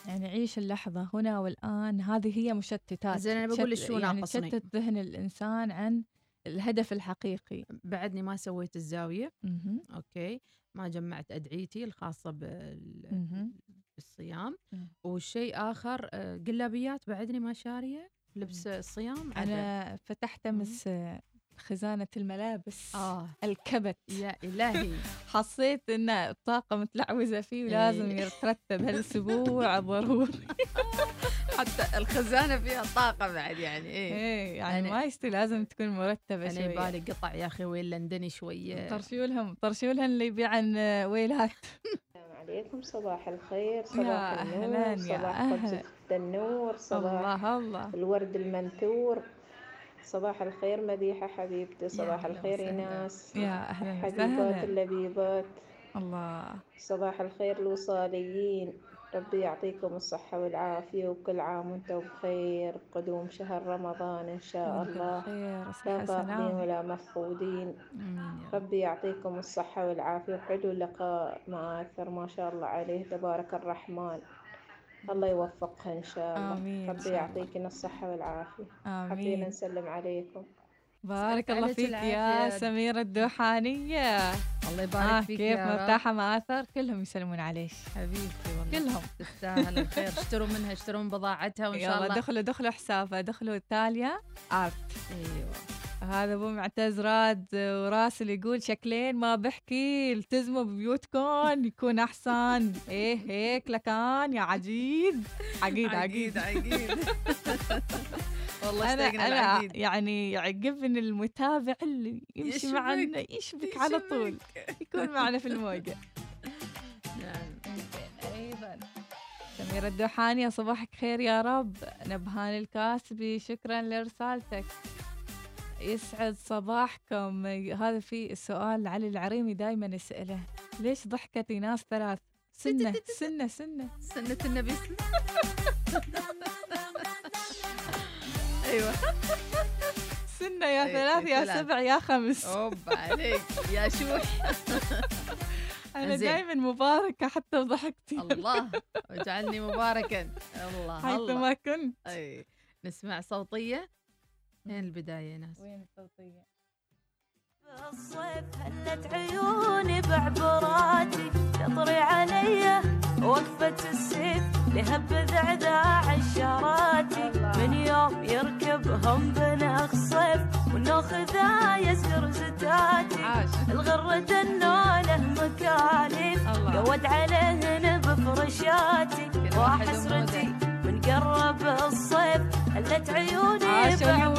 Speaker 1: يعني عيش اللحظة هنا والآن هذه هي مشتتات
Speaker 6: زين أنا بقول شو
Speaker 1: يعني
Speaker 6: ناقصني؟
Speaker 1: تشتت ذهن الإنسان عن الهدف الحقيقي
Speaker 6: بعدني ما سويت الزاوية
Speaker 1: مهم.
Speaker 6: okay ما جمعت أدعيتي الخاصة بال-
Speaker 1: مهم.
Speaker 6: بالصيام
Speaker 1: مم.
Speaker 6: والشيء آخر آه، قلابيات بعدني ما شارية. لبس الصيام عدا.
Speaker 1: أنا فتحت أمس آه، خزانة الملابس
Speaker 6: آه.
Speaker 1: الكبت.
Speaker 6: يا إلهي.
Speaker 1: حسيت إن الطاقة متلعوزة فيه ولازم
Speaker 6: إيه.
Speaker 1: يترتب هالأسبوع ضروري.
Speaker 6: حتى الخزانة فيها طاقة بعد يعني إيه.
Speaker 1: إيه يعني
Speaker 6: أنا-
Speaker 1: ما يستوي لازم تكون مرتبة
Speaker 6: أنا
Speaker 1: شوية.
Speaker 6: يبالي قطع يا أخي وين لندني شوية.
Speaker 1: طرشوا لهم طرشوا لهم اللي يبيعن آه، ويلات.
Speaker 14: عليكم صباح الخير صباح النور صباح. خبزة التنور صباح
Speaker 1: الله الله.
Speaker 14: الورد المنثور. صباح الخير مديحة حبيبتي صباح الخير. إيناس
Speaker 1: يا أهلا
Speaker 14: حبيبات
Speaker 1: وسهلا.
Speaker 14: اللبيبات.
Speaker 1: الله.
Speaker 14: صباح الخير الوصاليين. ربي يعطيكم الصحة والعافية وكل عام وأنتم بخير. قدوم شهر رمضان إن شاء الله. لا فاقدين ولا مفقودين. ربي يعطيكم الصحة والعافية وحلو اللقاء مآثر ما شاء الله عليه. تبارك الرحمن. الله يوفقها إن شاء الله.
Speaker 1: آمين
Speaker 14: ربي يعطيكنا الصحة والعافية. حبينا
Speaker 1: آمين.
Speaker 14: نسلم عليكم.
Speaker 1: بارك الله فيك يا. سميرة الدوحانية.
Speaker 6: الله
Speaker 1: آه
Speaker 6: يبارك فيك
Speaker 1: كيف مرتاحة مآثر كلهم يسلمون عليك.
Speaker 6: حبيبتي والله.
Speaker 1: كلهم.
Speaker 6: تستاهل الخير. اشتروا منها اشتروا من بضاعتها وإن شاء الله.
Speaker 1: دخلوا دخلوا حسابها. دخلوا تاليا ارت
Speaker 6: أيوه.
Speaker 1: هذا أبو معتز راد وراسل يقول شكلين ما بحكي التزموا ببيوتكم يكون أحسن. إيه هيك لكان يا عجيد عقيد. عقيد
Speaker 6: عقيد. والله
Speaker 1: أنا
Speaker 6: أنا
Speaker 1: يعني يعجبني المتابع اللي يمشي
Speaker 6: يشبك.
Speaker 1: معنا يشبك على طول يكون معنا في الموجة.
Speaker 6: نعم.
Speaker 1: أيضا. سميرة الدوحاني صباحك خير يا رب. نبهان الكاسبي شكرا لرسالتك. يسعد صباحكم. هذا في السؤال علي العريمي دائما يسأله. ليش ضحكت ناس ثلاث؟ سنة سنة سنة.
Speaker 6: سنة النبي. أيوه.
Speaker 1: سنة يا
Speaker 6: إيه،
Speaker 1: ثلاث يا. سبع يا خمس.
Speaker 6: اوب عليك يا شوح
Speaker 1: أنا. دائما مباركة حتى ضحكتي
Speaker 6: الله واجعلني مباركا. الله
Speaker 1: حيثما
Speaker 6: الله.
Speaker 1: كنت.
Speaker 6: أي نسمع صوتية. وين البداية يا ناس؟
Speaker 1: وين الصوتية؟
Speaker 9: الصيف هلت عيوني بعبراتي تطري علي وقفة السيف لهب ذعذاع الشاراتي من يوم يركبهم بنخ صيف والنوخ ذا يسكر زتاتي.
Speaker 6: عاش.
Speaker 9: الغر دنوله مكاليف. قود عليهن بفرشاتي. وحسرتي من قرب الصيف هلت عيوني
Speaker 1: عاشوا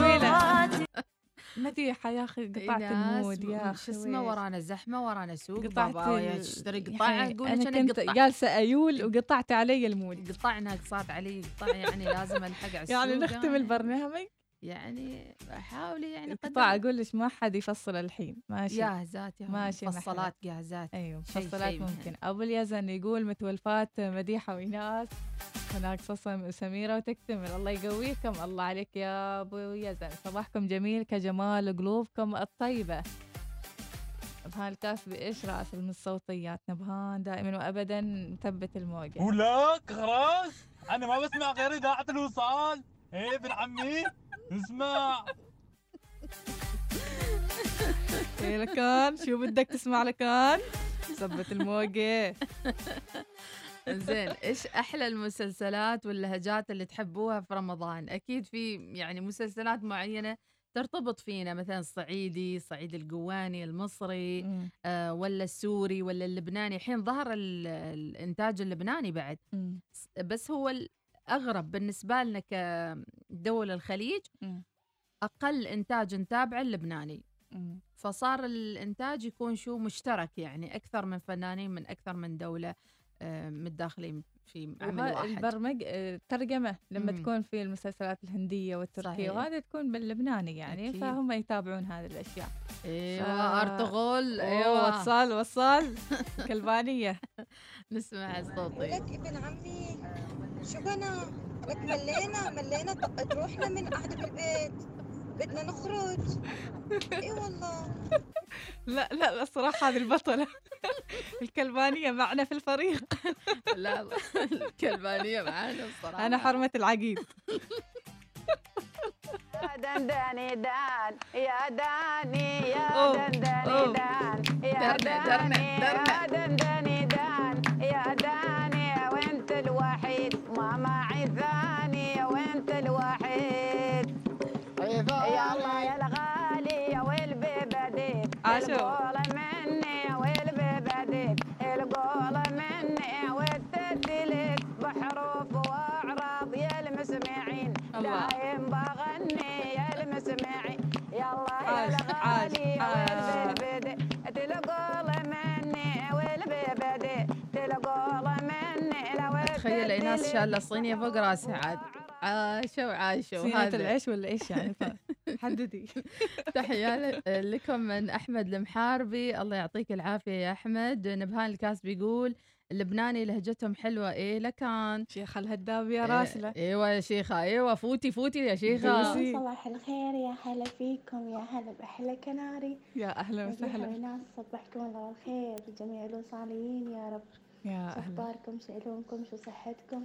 Speaker 1: مديحة يا أخي
Speaker 6: إي
Speaker 1: قطعت المود يا أخي
Speaker 6: شو اسمه. ورانا زحمة ورانا سوق
Speaker 1: قطعت
Speaker 6: بابا
Speaker 1: ال-
Speaker 6: اشتري
Speaker 1: يا
Speaker 6: قطع
Speaker 1: حي،
Speaker 6: أقول
Speaker 1: أنا
Speaker 6: لك
Speaker 1: كنت
Speaker 6: قطع
Speaker 1: جالسة أيول وقطعت علي المود
Speaker 6: قطعنا صارت علي قطع يعني لازم ألحق على السوق
Speaker 1: يعني نختم. البرنامج
Speaker 6: يعني أحاول يعني
Speaker 1: قطع أقول لك ما حد يفصل الحين ماشي
Speaker 6: جاهزات يا
Speaker 1: ماشي.
Speaker 6: مفصلات جاهزات أيوه
Speaker 1: مفصلات ممكن. أبو اليزن يقول متولفات مديحة وإناس هناك صصة سميرة وتكتمل. الله يقويكم. الله عليك يا أبو يزن. صباحكم جميل كجمال قلوبكم الطيبة. نبهان الكاس بإيش؟ راسل من الصوتيات. نبهان دائما وابدا مثبت الموجة.
Speaker 15: ولك خلاص. أنا ما بسمع غير إذاعة الوصال. إيه ابن عمي. اسمع.
Speaker 1: إيه لكان؟ شو بدك تسمع لكان؟ ثبت الموجة.
Speaker 6: زين إيش أحلى المسلسلات واللهجات اللي تحبوها في رمضان أكيد في يعني مسلسلات معينة ترتبط فينا مثلا الصعيدي الصعيد القواني المصري
Speaker 1: مم.
Speaker 6: آه ولا السوري ولا اللبناني الحين ظهر ال- الإنتاج اللبناني بعد
Speaker 1: مم.
Speaker 6: بس هو الاغرب بالنسبة لنا كدول الخليج
Speaker 1: مم.
Speaker 6: أقل إنتاج نتابعه اللبناني
Speaker 1: مم.
Speaker 6: فصار الإنتاج يكون شو مشترك يعني أكثر من فنانين من أكثر من دولة متداخلين في عمل واحد.
Speaker 1: البرمج آه، ترجمة لما
Speaker 6: مم.
Speaker 1: تكون في المسلسلات الهندية والتركية. وهذا تكون باللبناني يعني
Speaker 6: أكيد.
Speaker 1: فهم يتابعون هذه الأشياء.
Speaker 6: إيوه أرطغرل.
Speaker 1: أيوه
Speaker 6: أيوه
Speaker 1: وصل وصل. كلبانية.
Speaker 6: نسمع الصوتي
Speaker 16: لك ابن عمي شو بنا لك ملينا ملينا طقت روحنا من قعدة بالبيت بدنا نخرج. إي والله.
Speaker 1: لا لا لا الصراحة هذه البطلة. الكلبانية معنا في الفريق.
Speaker 6: لا لا، الكلبانية معانا بصراحه
Speaker 1: أنا حرمة العقيد.
Speaker 17: يا دنداني دان يا داني يا دنداني
Speaker 1: أوه.
Speaker 17: دان يا داني. يا دنداني دان يا داني وانت الوحيد. ما معي ثاني وانت الوحيد. يا الله يا الغالي يا مني مني والتدلك بحروف وأعراض يا المسمعين.
Speaker 1: الله.
Speaker 17: دايم بغني يا المسمعين. يلا
Speaker 1: عاش،
Speaker 17: يا الغالي مني مني لو
Speaker 6: تخيل ايناس شاله الصينيه فوق راسها عاد. عاشوا عاشوا.
Speaker 1: صينية
Speaker 6: هذا.
Speaker 1: العيش ولا إيش يعني؟ حددي.
Speaker 6: تحية لكم من أحمد المحاربي. الله يعطيك العافية يا أحمد. نبهان الكاس بيقول اللبناني لهجتهم حلوة. إيه لكان؟
Speaker 1: شيخ الهداب يا راسلة.
Speaker 6: إيوه يا شيخة. إيوه فوتي فوتي يا شيخة.
Speaker 1: دوسي.
Speaker 14: صباح الخير يا هلا فيكم. يا هلا بأحلى كناري.
Speaker 1: يا أهلا
Speaker 14: مديحة
Speaker 1: وسهلا
Speaker 14: وإيناس صبحكم الله بالخير. جميع الوصاليين يا رب.
Speaker 1: يا
Speaker 14: شو
Speaker 1: أهلا.
Speaker 14: أخباركم؟ شو علومكم شو صحتكم؟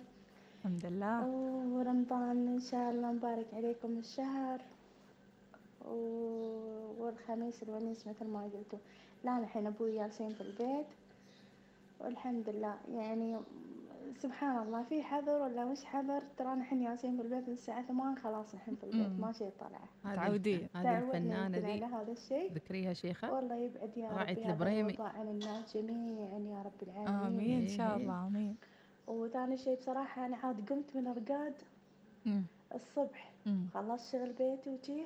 Speaker 1: الحمد لله.
Speaker 14: ورمضان إن شاء الله مبارك عليكم الشهر. والخميس الونيس مثل ما قلتوا. لا الحين أبوي جالسين في البيت. والحمد لله. يعني سبحان الله في حذر ولا مش حذر؟ ترانا الحين جالسين في البيت من الساعة ثمان خلاص الحين في البيت. ما شي طلع
Speaker 6: هذه
Speaker 1: تعودين.
Speaker 6: هذه
Speaker 14: يمكن
Speaker 6: ذي.
Speaker 14: هذا الشيء.
Speaker 6: ذكريها شيخة؟
Speaker 14: والله يبعد يا
Speaker 6: راعية
Speaker 14: رب
Speaker 6: البريمي.
Speaker 14: عن الناس جميعا يا رب العالمين.
Speaker 1: آمين. إن شاء
Speaker 6: إيه.
Speaker 1: الله آمين.
Speaker 14: وثاني شيء بصراحة أنا عاد قمت من الرقاد. الصبح. خلصت شغل بيتي وجيه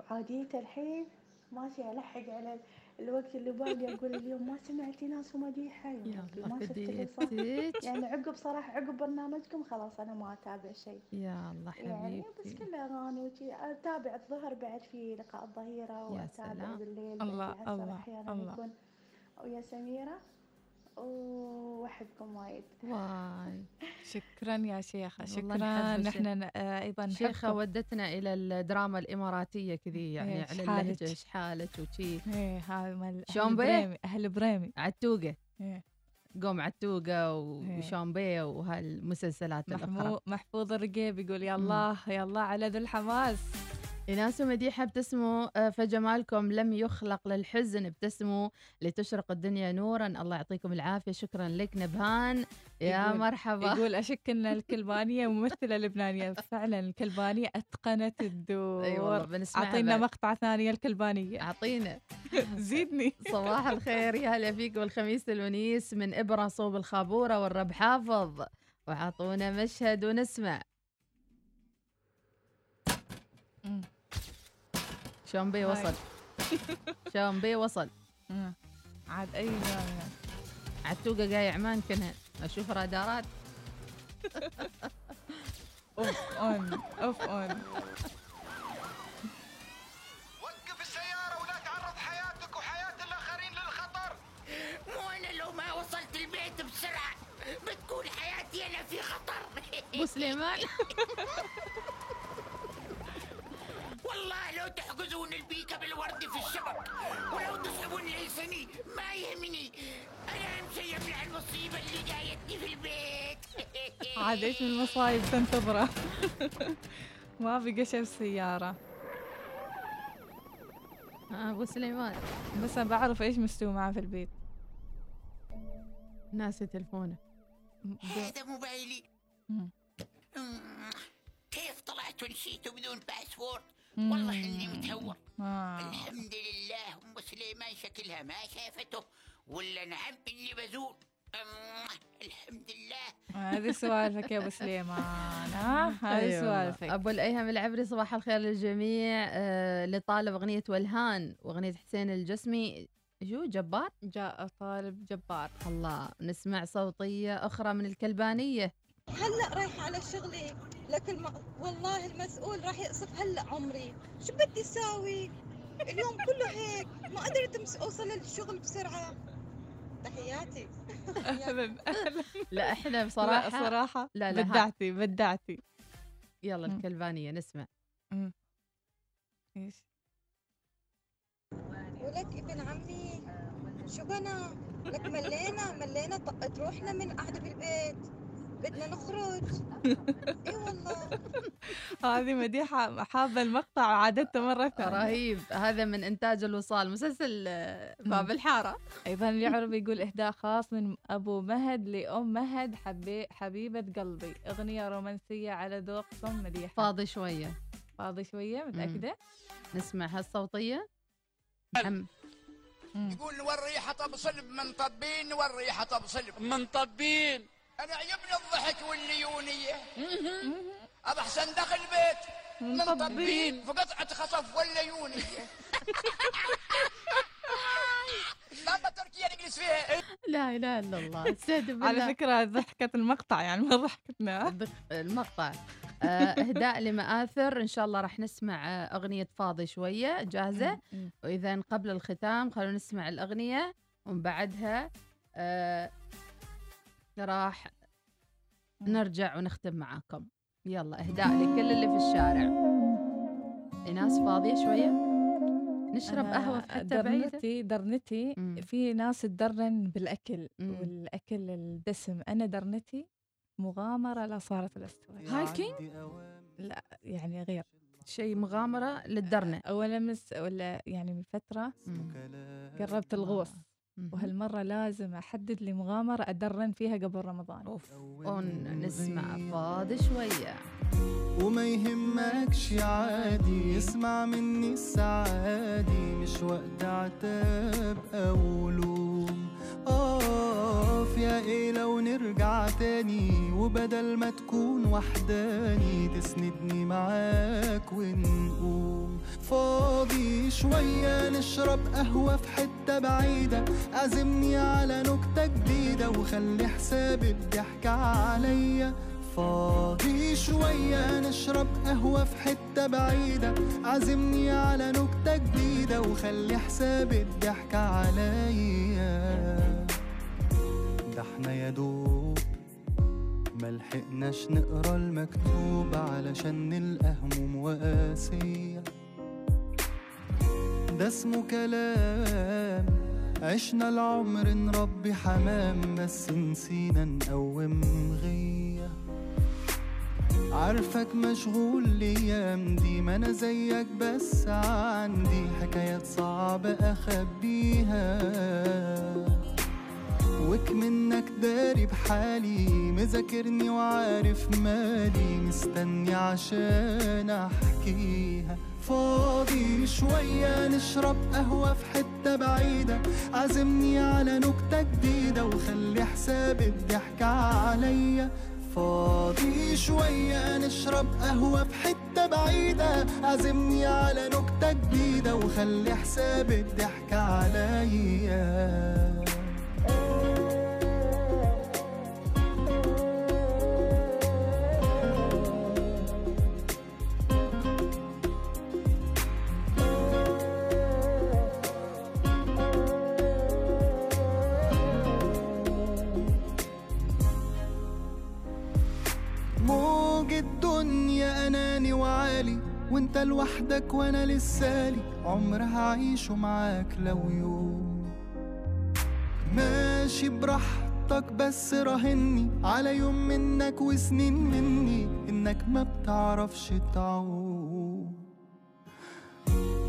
Speaker 14: وعاديت الحين ماشي ألحق على الوقت اللي باقي أقول اليوم ما سمعتي ناس ومديحة يا
Speaker 6: الله
Speaker 14: ما شفت يعني عقب صراحة عقب برنامجكم خلاص أنا ما أتابع شيء.
Speaker 6: يا الله
Speaker 14: يعني بس
Speaker 6: حبيبتي
Speaker 14: كله أغاني وشي. أتابع الظهر بعد في لقاء وأتابع
Speaker 6: سلام.
Speaker 14: بالليل
Speaker 1: الله، الله،
Speaker 14: أحيانا
Speaker 1: الله.
Speaker 14: يكون. ويا سميرة. وأحبكم وايد
Speaker 6: واي
Speaker 1: شكرا يا شيخة
Speaker 6: والله
Speaker 1: شكرا نحن آه، أيضا
Speaker 6: شيخة. ودتنا إلى الدراما الإماراتية كذي يعني
Speaker 1: إيه،
Speaker 6: على. اللهجة شحالك وشي
Speaker 1: إيه هاي مال
Speaker 6: شلون أهل؟
Speaker 1: بريمي أهل بريمي
Speaker 6: عتوقة
Speaker 1: إيه.
Speaker 6: قوم عتوقة
Speaker 1: إيه.
Speaker 6: وشامبيه وهالمسلسلات الأخرى
Speaker 1: محمود محفوظ الرقيب يقول يا الله يا الله على ذو الحماس
Speaker 6: إناس مديحة ابتسموا آه، فجمالكم لم يخلق للحزن ابتسموا لتشرق الدنيا نورا. الله يعطيكم العافية. شكرا لك. نبهان. يا
Speaker 1: يقول-
Speaker 6: مرحبا.
Speaker 1: يقول أشك إن الكلبانية ممثلة لبنانية. فعلا الكلبانية أتقنت الدور.
Speaker 6: اي والله بنسمعها
Speaker 1: أعطينا
Speaker 6: بعد.
Speaker 1: مقطع ثانية الكلبانيه
Speaker 6: أعطينا.
Speaker 1: زيدني.
Speaker 6: صباح الخير. يا هلا فيك والخميس الونيس من إبرة صوب الخابورة والرب حافظ. وعطونا مشهد ونسمع.
Speaker 1: مم.
Speaker 6: شلون بي. وصل؟ شلون بي وصل.
Speaker 1: عاد أي جامعة
Speaker 6: عتوقة جاي عمان كنها أشوف رادارات؟
Speaker 1: أوف أون أوف أون.
Speaker 18: وقف السيارة ولا تعرض حياتك وحياة الآخرين للخطر.
Speaker 19: مو أنا لو ما وصلت البيت بسرعة بتكون حياتي أنا في خطر.
Speaker 6: أبو سليمان.
Speaker 19: والله لو تحجزون البيكة بالورد في الشبك ولو تسحبون لساني ما يهمني. أنا مسيب لها المصيبة اللي جايتني في البيت.
Speaker 1: عاد إيش من المصايب تنتظره؟ ما بقى شيء بالسياره
Speaker 6: آه، أبو سليمان.
Speaker 1: بس أنا بعرف إيش مستوي معه في البيت.
Speaker 6: ناسي تلفونه.
Speaker 19: هذا موبايلي. كيف طلعت ونسيته بدون باسبورت
Speaker 1: مم.
Speaker 19: والله إني متهور.
Speaker 1: آه.
Speaker 19: الحمد لله أم سليمان شكلها ما شافته ولا نعم إني بزول الحمد لله.
Speaker 1: هذه سوالفك يا أبو سليمان. ها هذه
Speaker 6: أيوة.
Speaker 1: سوالفك.
Speaker 6: أبو الأيهم العبري صباح الخير للجميع. آه لطالب أغنية ولهان وأغنية حسين الجسمي. شو جبار؟
Speaker 1: جاء طالب جبار.
Speaker 6: الله نسمع صوتية أخرى من الكلبانية.
Speaker 16: هلا رايحة على شغلي لكن ما والله المسؤول راح يقصف هلا عمري. شو بدي أساوي؟ اليوم كله هيك. ما قدرت أمس- أوصل للشغل بسرعة. تحياتي.
Speaker 1: أهلا أهلا.
Speaker 6: لا إحنا بصراحه
Speaker 1: لا صراحة
Speaker 6: لا لا.
Speaker 1: بدعتي بدعتي.
Speaker 6: يلا. الكلبانية نسمع.
Speaker 1: إيش؟
Speaker 16: ولك ابن عمي. شو بنا؟ لك ملينا ملينا طقت روحنا من قعدة بالبيت. بدنا نخرج. إي والله.
Speaker 1: هذه مديحة حابة المقطع وعادته مرة ثانية.
Speaker 6: رهيب. هذا من إنتاج الوصال. مسلسل آه، باب الحارة.
Speaker 1: أيضا اليعرب يقول إهداء خاص من أبو مهد لأم مهد حبي حبيبة قلبي. أغنية رومانسية على ذوقكم مديحة.
Speaker 6: فاضي شوية.
Speaker 1: فاضي شوية متأكدة؟
Speaker 6: نسمع هالصوتية. محمد
Speaker 18: يقول والريحة طب صلب من طبين والريحة طب صلب
Speaker 15: من طبين.
Speaker 18: أنا عجبني الضحك والليونية. أبى أحسن دخل بيت من طبين في قطعة خصف والليونية. تركيا نجلس فيها.
Speaker 6: لا إله إلا الله استهدف
Speaker 1: على. فكرة ضحكة المقطع يعني ما ضحكتنا.
Speaker 6: المقطع. آه، إهداء لمآثر. إن شاء الله راح نسمع آه، أغنية فاضي شوية
Speaker 1: جاهزة.
Speaker 6: وإذا قبل الختام خلونا نسمع الأغنية ومن بعدها آه، راح نرجع ونختم معاكم. يلا اهداء لكل اللي في الشارع. ايناس فاضية شوية؟ نشرب
Speaker 1: أنا
Speaker 6: قهوة في بعيدة؟
Speaker 1: درنتي درنتي. في ناس تدرن بالأكل والأكل الدسم. أنا درنتي مغامرة لا صارت الاستوى
Speaker 6: هايكينج
Speaker 1: لا يعني غير.
Speaker 6: شيء مغامرة للدرنة.
Speaker 1: ولا مس ولا يعني من فترة قربت الغوص. وهالمرة لازم أحدد لي مغامرة أدرن فيها قبل رمضان.
Speaker 6: أوف نسمع فاضي شوية.
Speaker 20: وما يهمكش عادي اسمع مني السعادي مش وقت عتاب أو اقف يا إيه لو نرجع تاني وبدل ما تكون وحداني تسندني معاك ونقوم. فاضي شوية نشرب قهوة في حتة بعيدة عزمني على نكتة جديدة وخلي حساب الضحك عليا. فاضي شوية نشرب قهوة في حتة بعيدة عزمني على نكتة جديدة وخلي حساب الضحك عليا. ده إحنا يا دوب ملحقناش نقرأ المكتوب علشان نلقى هموم وقاسية ده اسمه كلام. عشنا العمر نربي حمام بس نسينا نقوم غيه عارفك مشغول الأيام دي ما أنا زيك بس عندي حكايات صعبة أخبيها. وك منك داري بحالي مذاكرني وعارف مالي. مستني عشان أحكيها. فاضي شوية نشرب قهوة في حتة بعيدة. عزمني على نكتة جديدة وخلي حساب الضحك عليا. فاضي شوية نشرب قهوة في حتة بعيدة. عزمني على نكتة جديدة وخلي حساب الضحك عليا. أناني وعالي وأنت لوحدك وأنا لسالي عمر هعيشه معاك لو يوم. ماشي براحتك بس راهني على يوم منك وسنين مني إنك ما بتعرفش تعوم.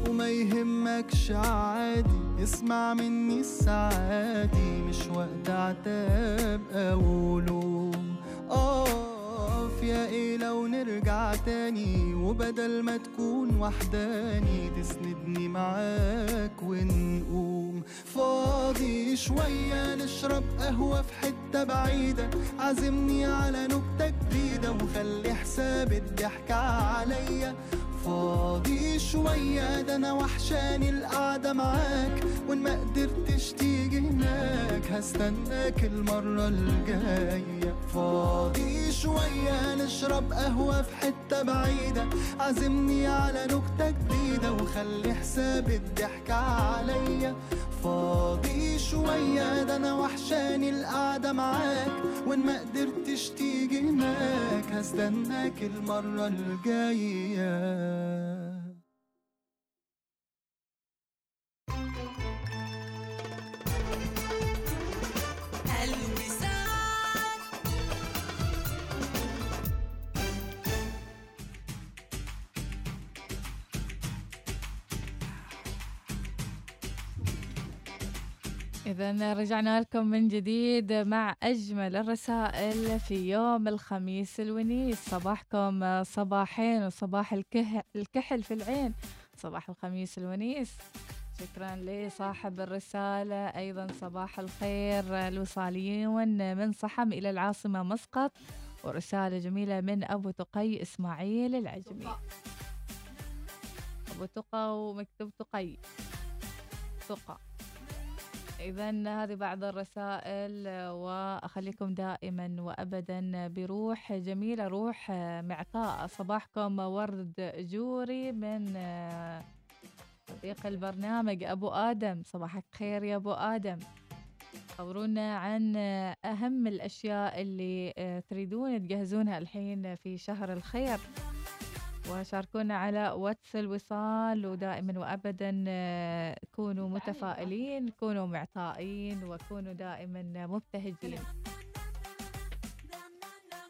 Speaker 20: وما يهمكش عادي اسمع مني السعادي مش وقت عتاب أو لوم. اقف يا إيه لو نرجع تاني؟ وبدل ما تكون وحداني تسندني معاك ونقوم. فاضي شوية نشرب قهوة في حتة بعيدة. عزمني على نكتة جديدة وخلي حساب الضحك عليا. فاضي شوية ده أنا وحشاني القعدة معاك. وإن ما قدرتش تيجي هناك هستناك المرة الجاية. فاضي شوية نشرب قهوة في حتة بعيدة. عزمني على نكتة جديدة وخلي حساب الضحك عليا. فاضي شوية ده أنا وحشاني القعدة معاك. وإن ما قدرتش تيجي هناك هستناك المرة الجاية.
Speaker 1: إذا رجعنا لكم من جديد مع أجمل الرسائل في يوم الخميس الونيس. صباحكم صباحين وصباح الكه... الكحل في العين. صباح الخميس الونيس. شكرا لصاحب الرسالة. أيضا صباح الخير الوصاليون من صحم إلى العاصمة مسقط. ورسالة جميلة من أبو تقي إسماعيل العجمي. أبو تقى ومكتوب تقي. تقى. إذا هذه بعض الرسائل وأخليكم دائما وأبدا بروح جميلة روح معطاء. صباحكم ورد جوري من صديق البرنامج أبو آدم. صباحك خير يا أبو آدم.
Speaker 21: خبرونا عن أهم الأشياء اللي آه، تريدون تجهزونها الحين في شهر الخير. وشاركونا على واتس الوصال ودائما وابدا آه، كونوا متفائلين كونوا معطائين وكونوا دائما مبتهجين.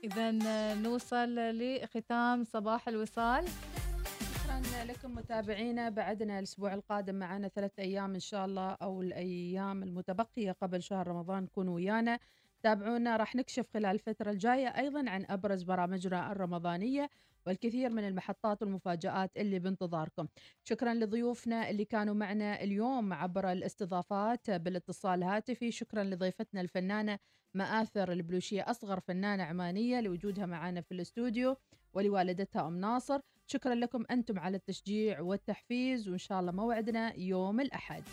Speaker 21: اذا نوصل لختام صباح الوصال.
Speaker 6: شكرا لكم متابعينا. بعدنا الأسبوع القادم معنا ثلاث أيام إن شاء الله أو الأيام المتبقية قبل شهر رمضان كونوا ويانا. تابعونا راح نكشف خلال الفترة الجاية أيضا عن أبرز برامجنا الرمضانية. والكثير من المحطات والمفاجآت اللي بانتظاركم. شكرا لضيوفنا اللي كانوا معنا اليوم عبر الاستضافات بالاتصال الهاتفي شكرا لضيفتنا الفنانة مآثر البلوشية أصغر فنانة عمانية لوجودها معنا في الاستوديو ولوالدتها أم ناصر. شكرا لكم أنتم على التشجيع والتحفيز وإن شاء الله موعدنا يوم الأحد.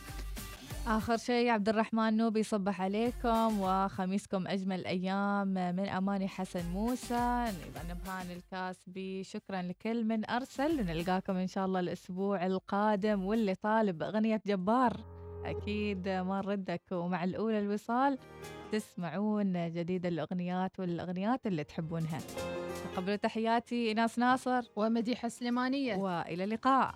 Speaker 21: آخر شيء عبد الرحمن نوبي يصبح عليكم وخميسكم أجمل أيام من أماني حسن موسى. أيضا نبهان الكاسبي شكرا لكل من أرسل نلقاكم إن شاء الله الأسبوع القادم واللي طالب أغنية جبار. أكيد ما نردك ومع الأولى الوصال تسمعون جديد الأغنيات والأغنيات اللي تحبونها. قبل تحياتي إناس ناصر.
Speaker 6: ومديحة سليمانية.
Speaker 21: وإلى اللقاء.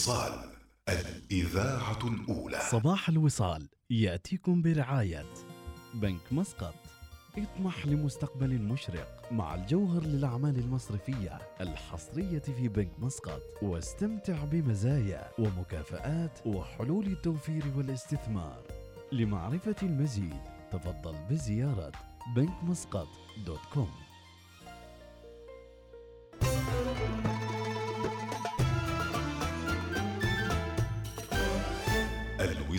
Speaker 10: الوصال الإذاعة الأولى.
Speaker 11: صباح الوصال يأتيكم برعاية بنك مسقط. اطمح لمستقبل مشرق مع الجوهر للأعمال المصرفية الحصرية في بنك مسقط. واستمتع بمزايا ومكافآت وحلول التوفير والاستثمار. لمعرفة المزيد تفضل بزيارة بنك مسقط دوت كوم.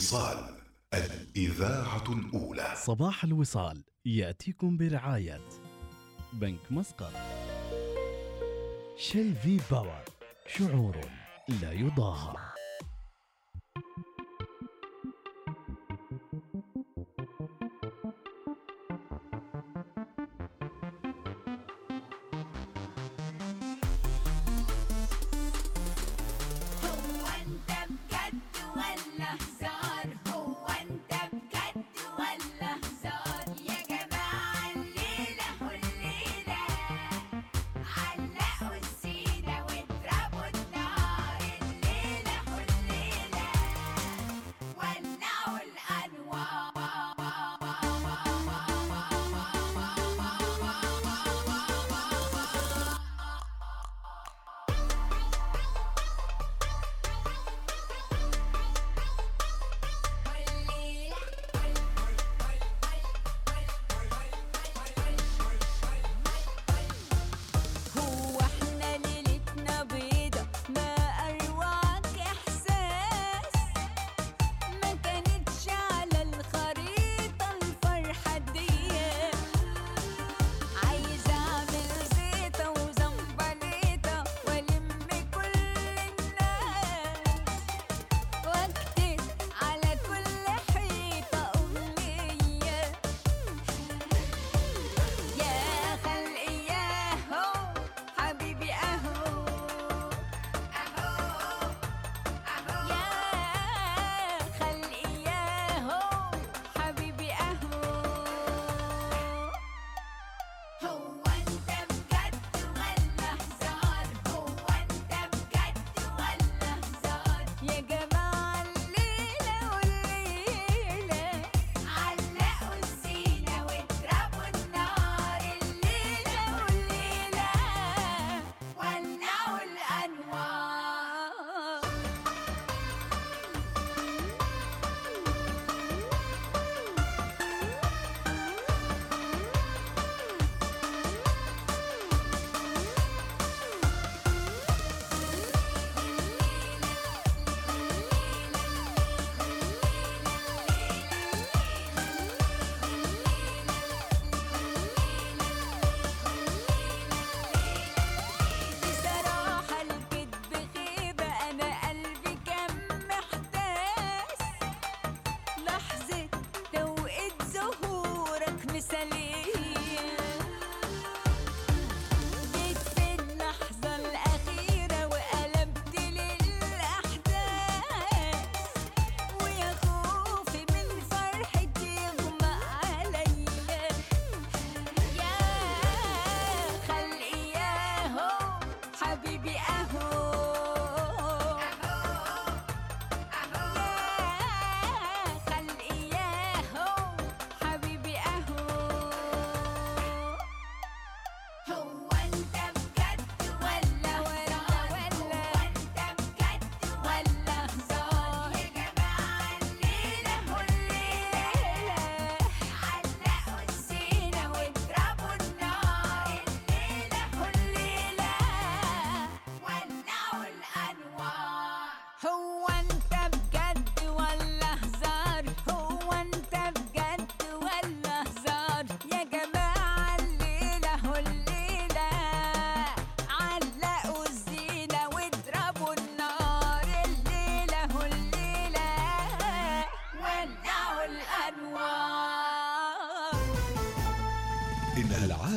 Speaker 10: الوصال الإذاعة الأولى.
Speaker 11: صباح الوصال يأتيكم برعاية بنك مسقط. شيل في باور شعور لا يضاهى.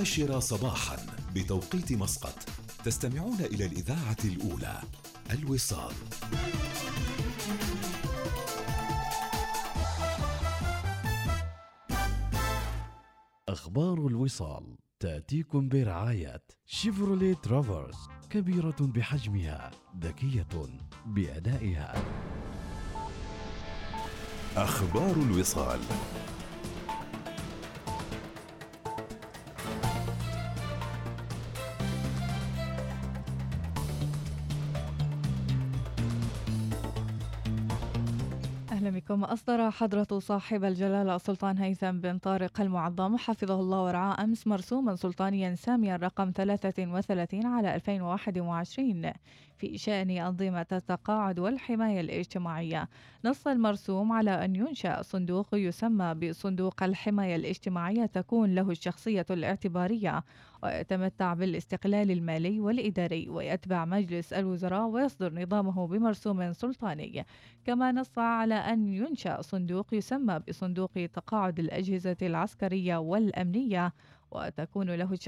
Speaker 10: العاشرة صباحا بتوقيت مسقط. تستمعون إلى الإذاعة الأولى الوصال.
Speaker 11: أخبار الوصال تأتيكم برعاية شيفرولي ترافرس كبيرة بحجمها ذكية بأدائها.
Speaker 10: أخبار الوصال.
Speaker 1: أصدر حضرة صاحب الجلالة السلطان هيثم بن طارق المعظم. حفظه الله ورعاه أمس مرسوما سلطانيا ساميا رقم 33 على 2021 في شأن أنظمة التقاعد والحماية الاجتماعية. نص المرسوم على أن ينشأ صندوق يسمى بصندوق الحماية الاجتماعية تكون له الشخصية الاعتبارية. ويتمتع بالاستقلال المالي والإداري ويتبع مجلس الوزراء ويصدر نظامه بمرسوم سلطاني. كما نص على أن ينشأ صندوق يسمى بصندوق تقاعد الأجهزة العسكرية والأمنية وتكون له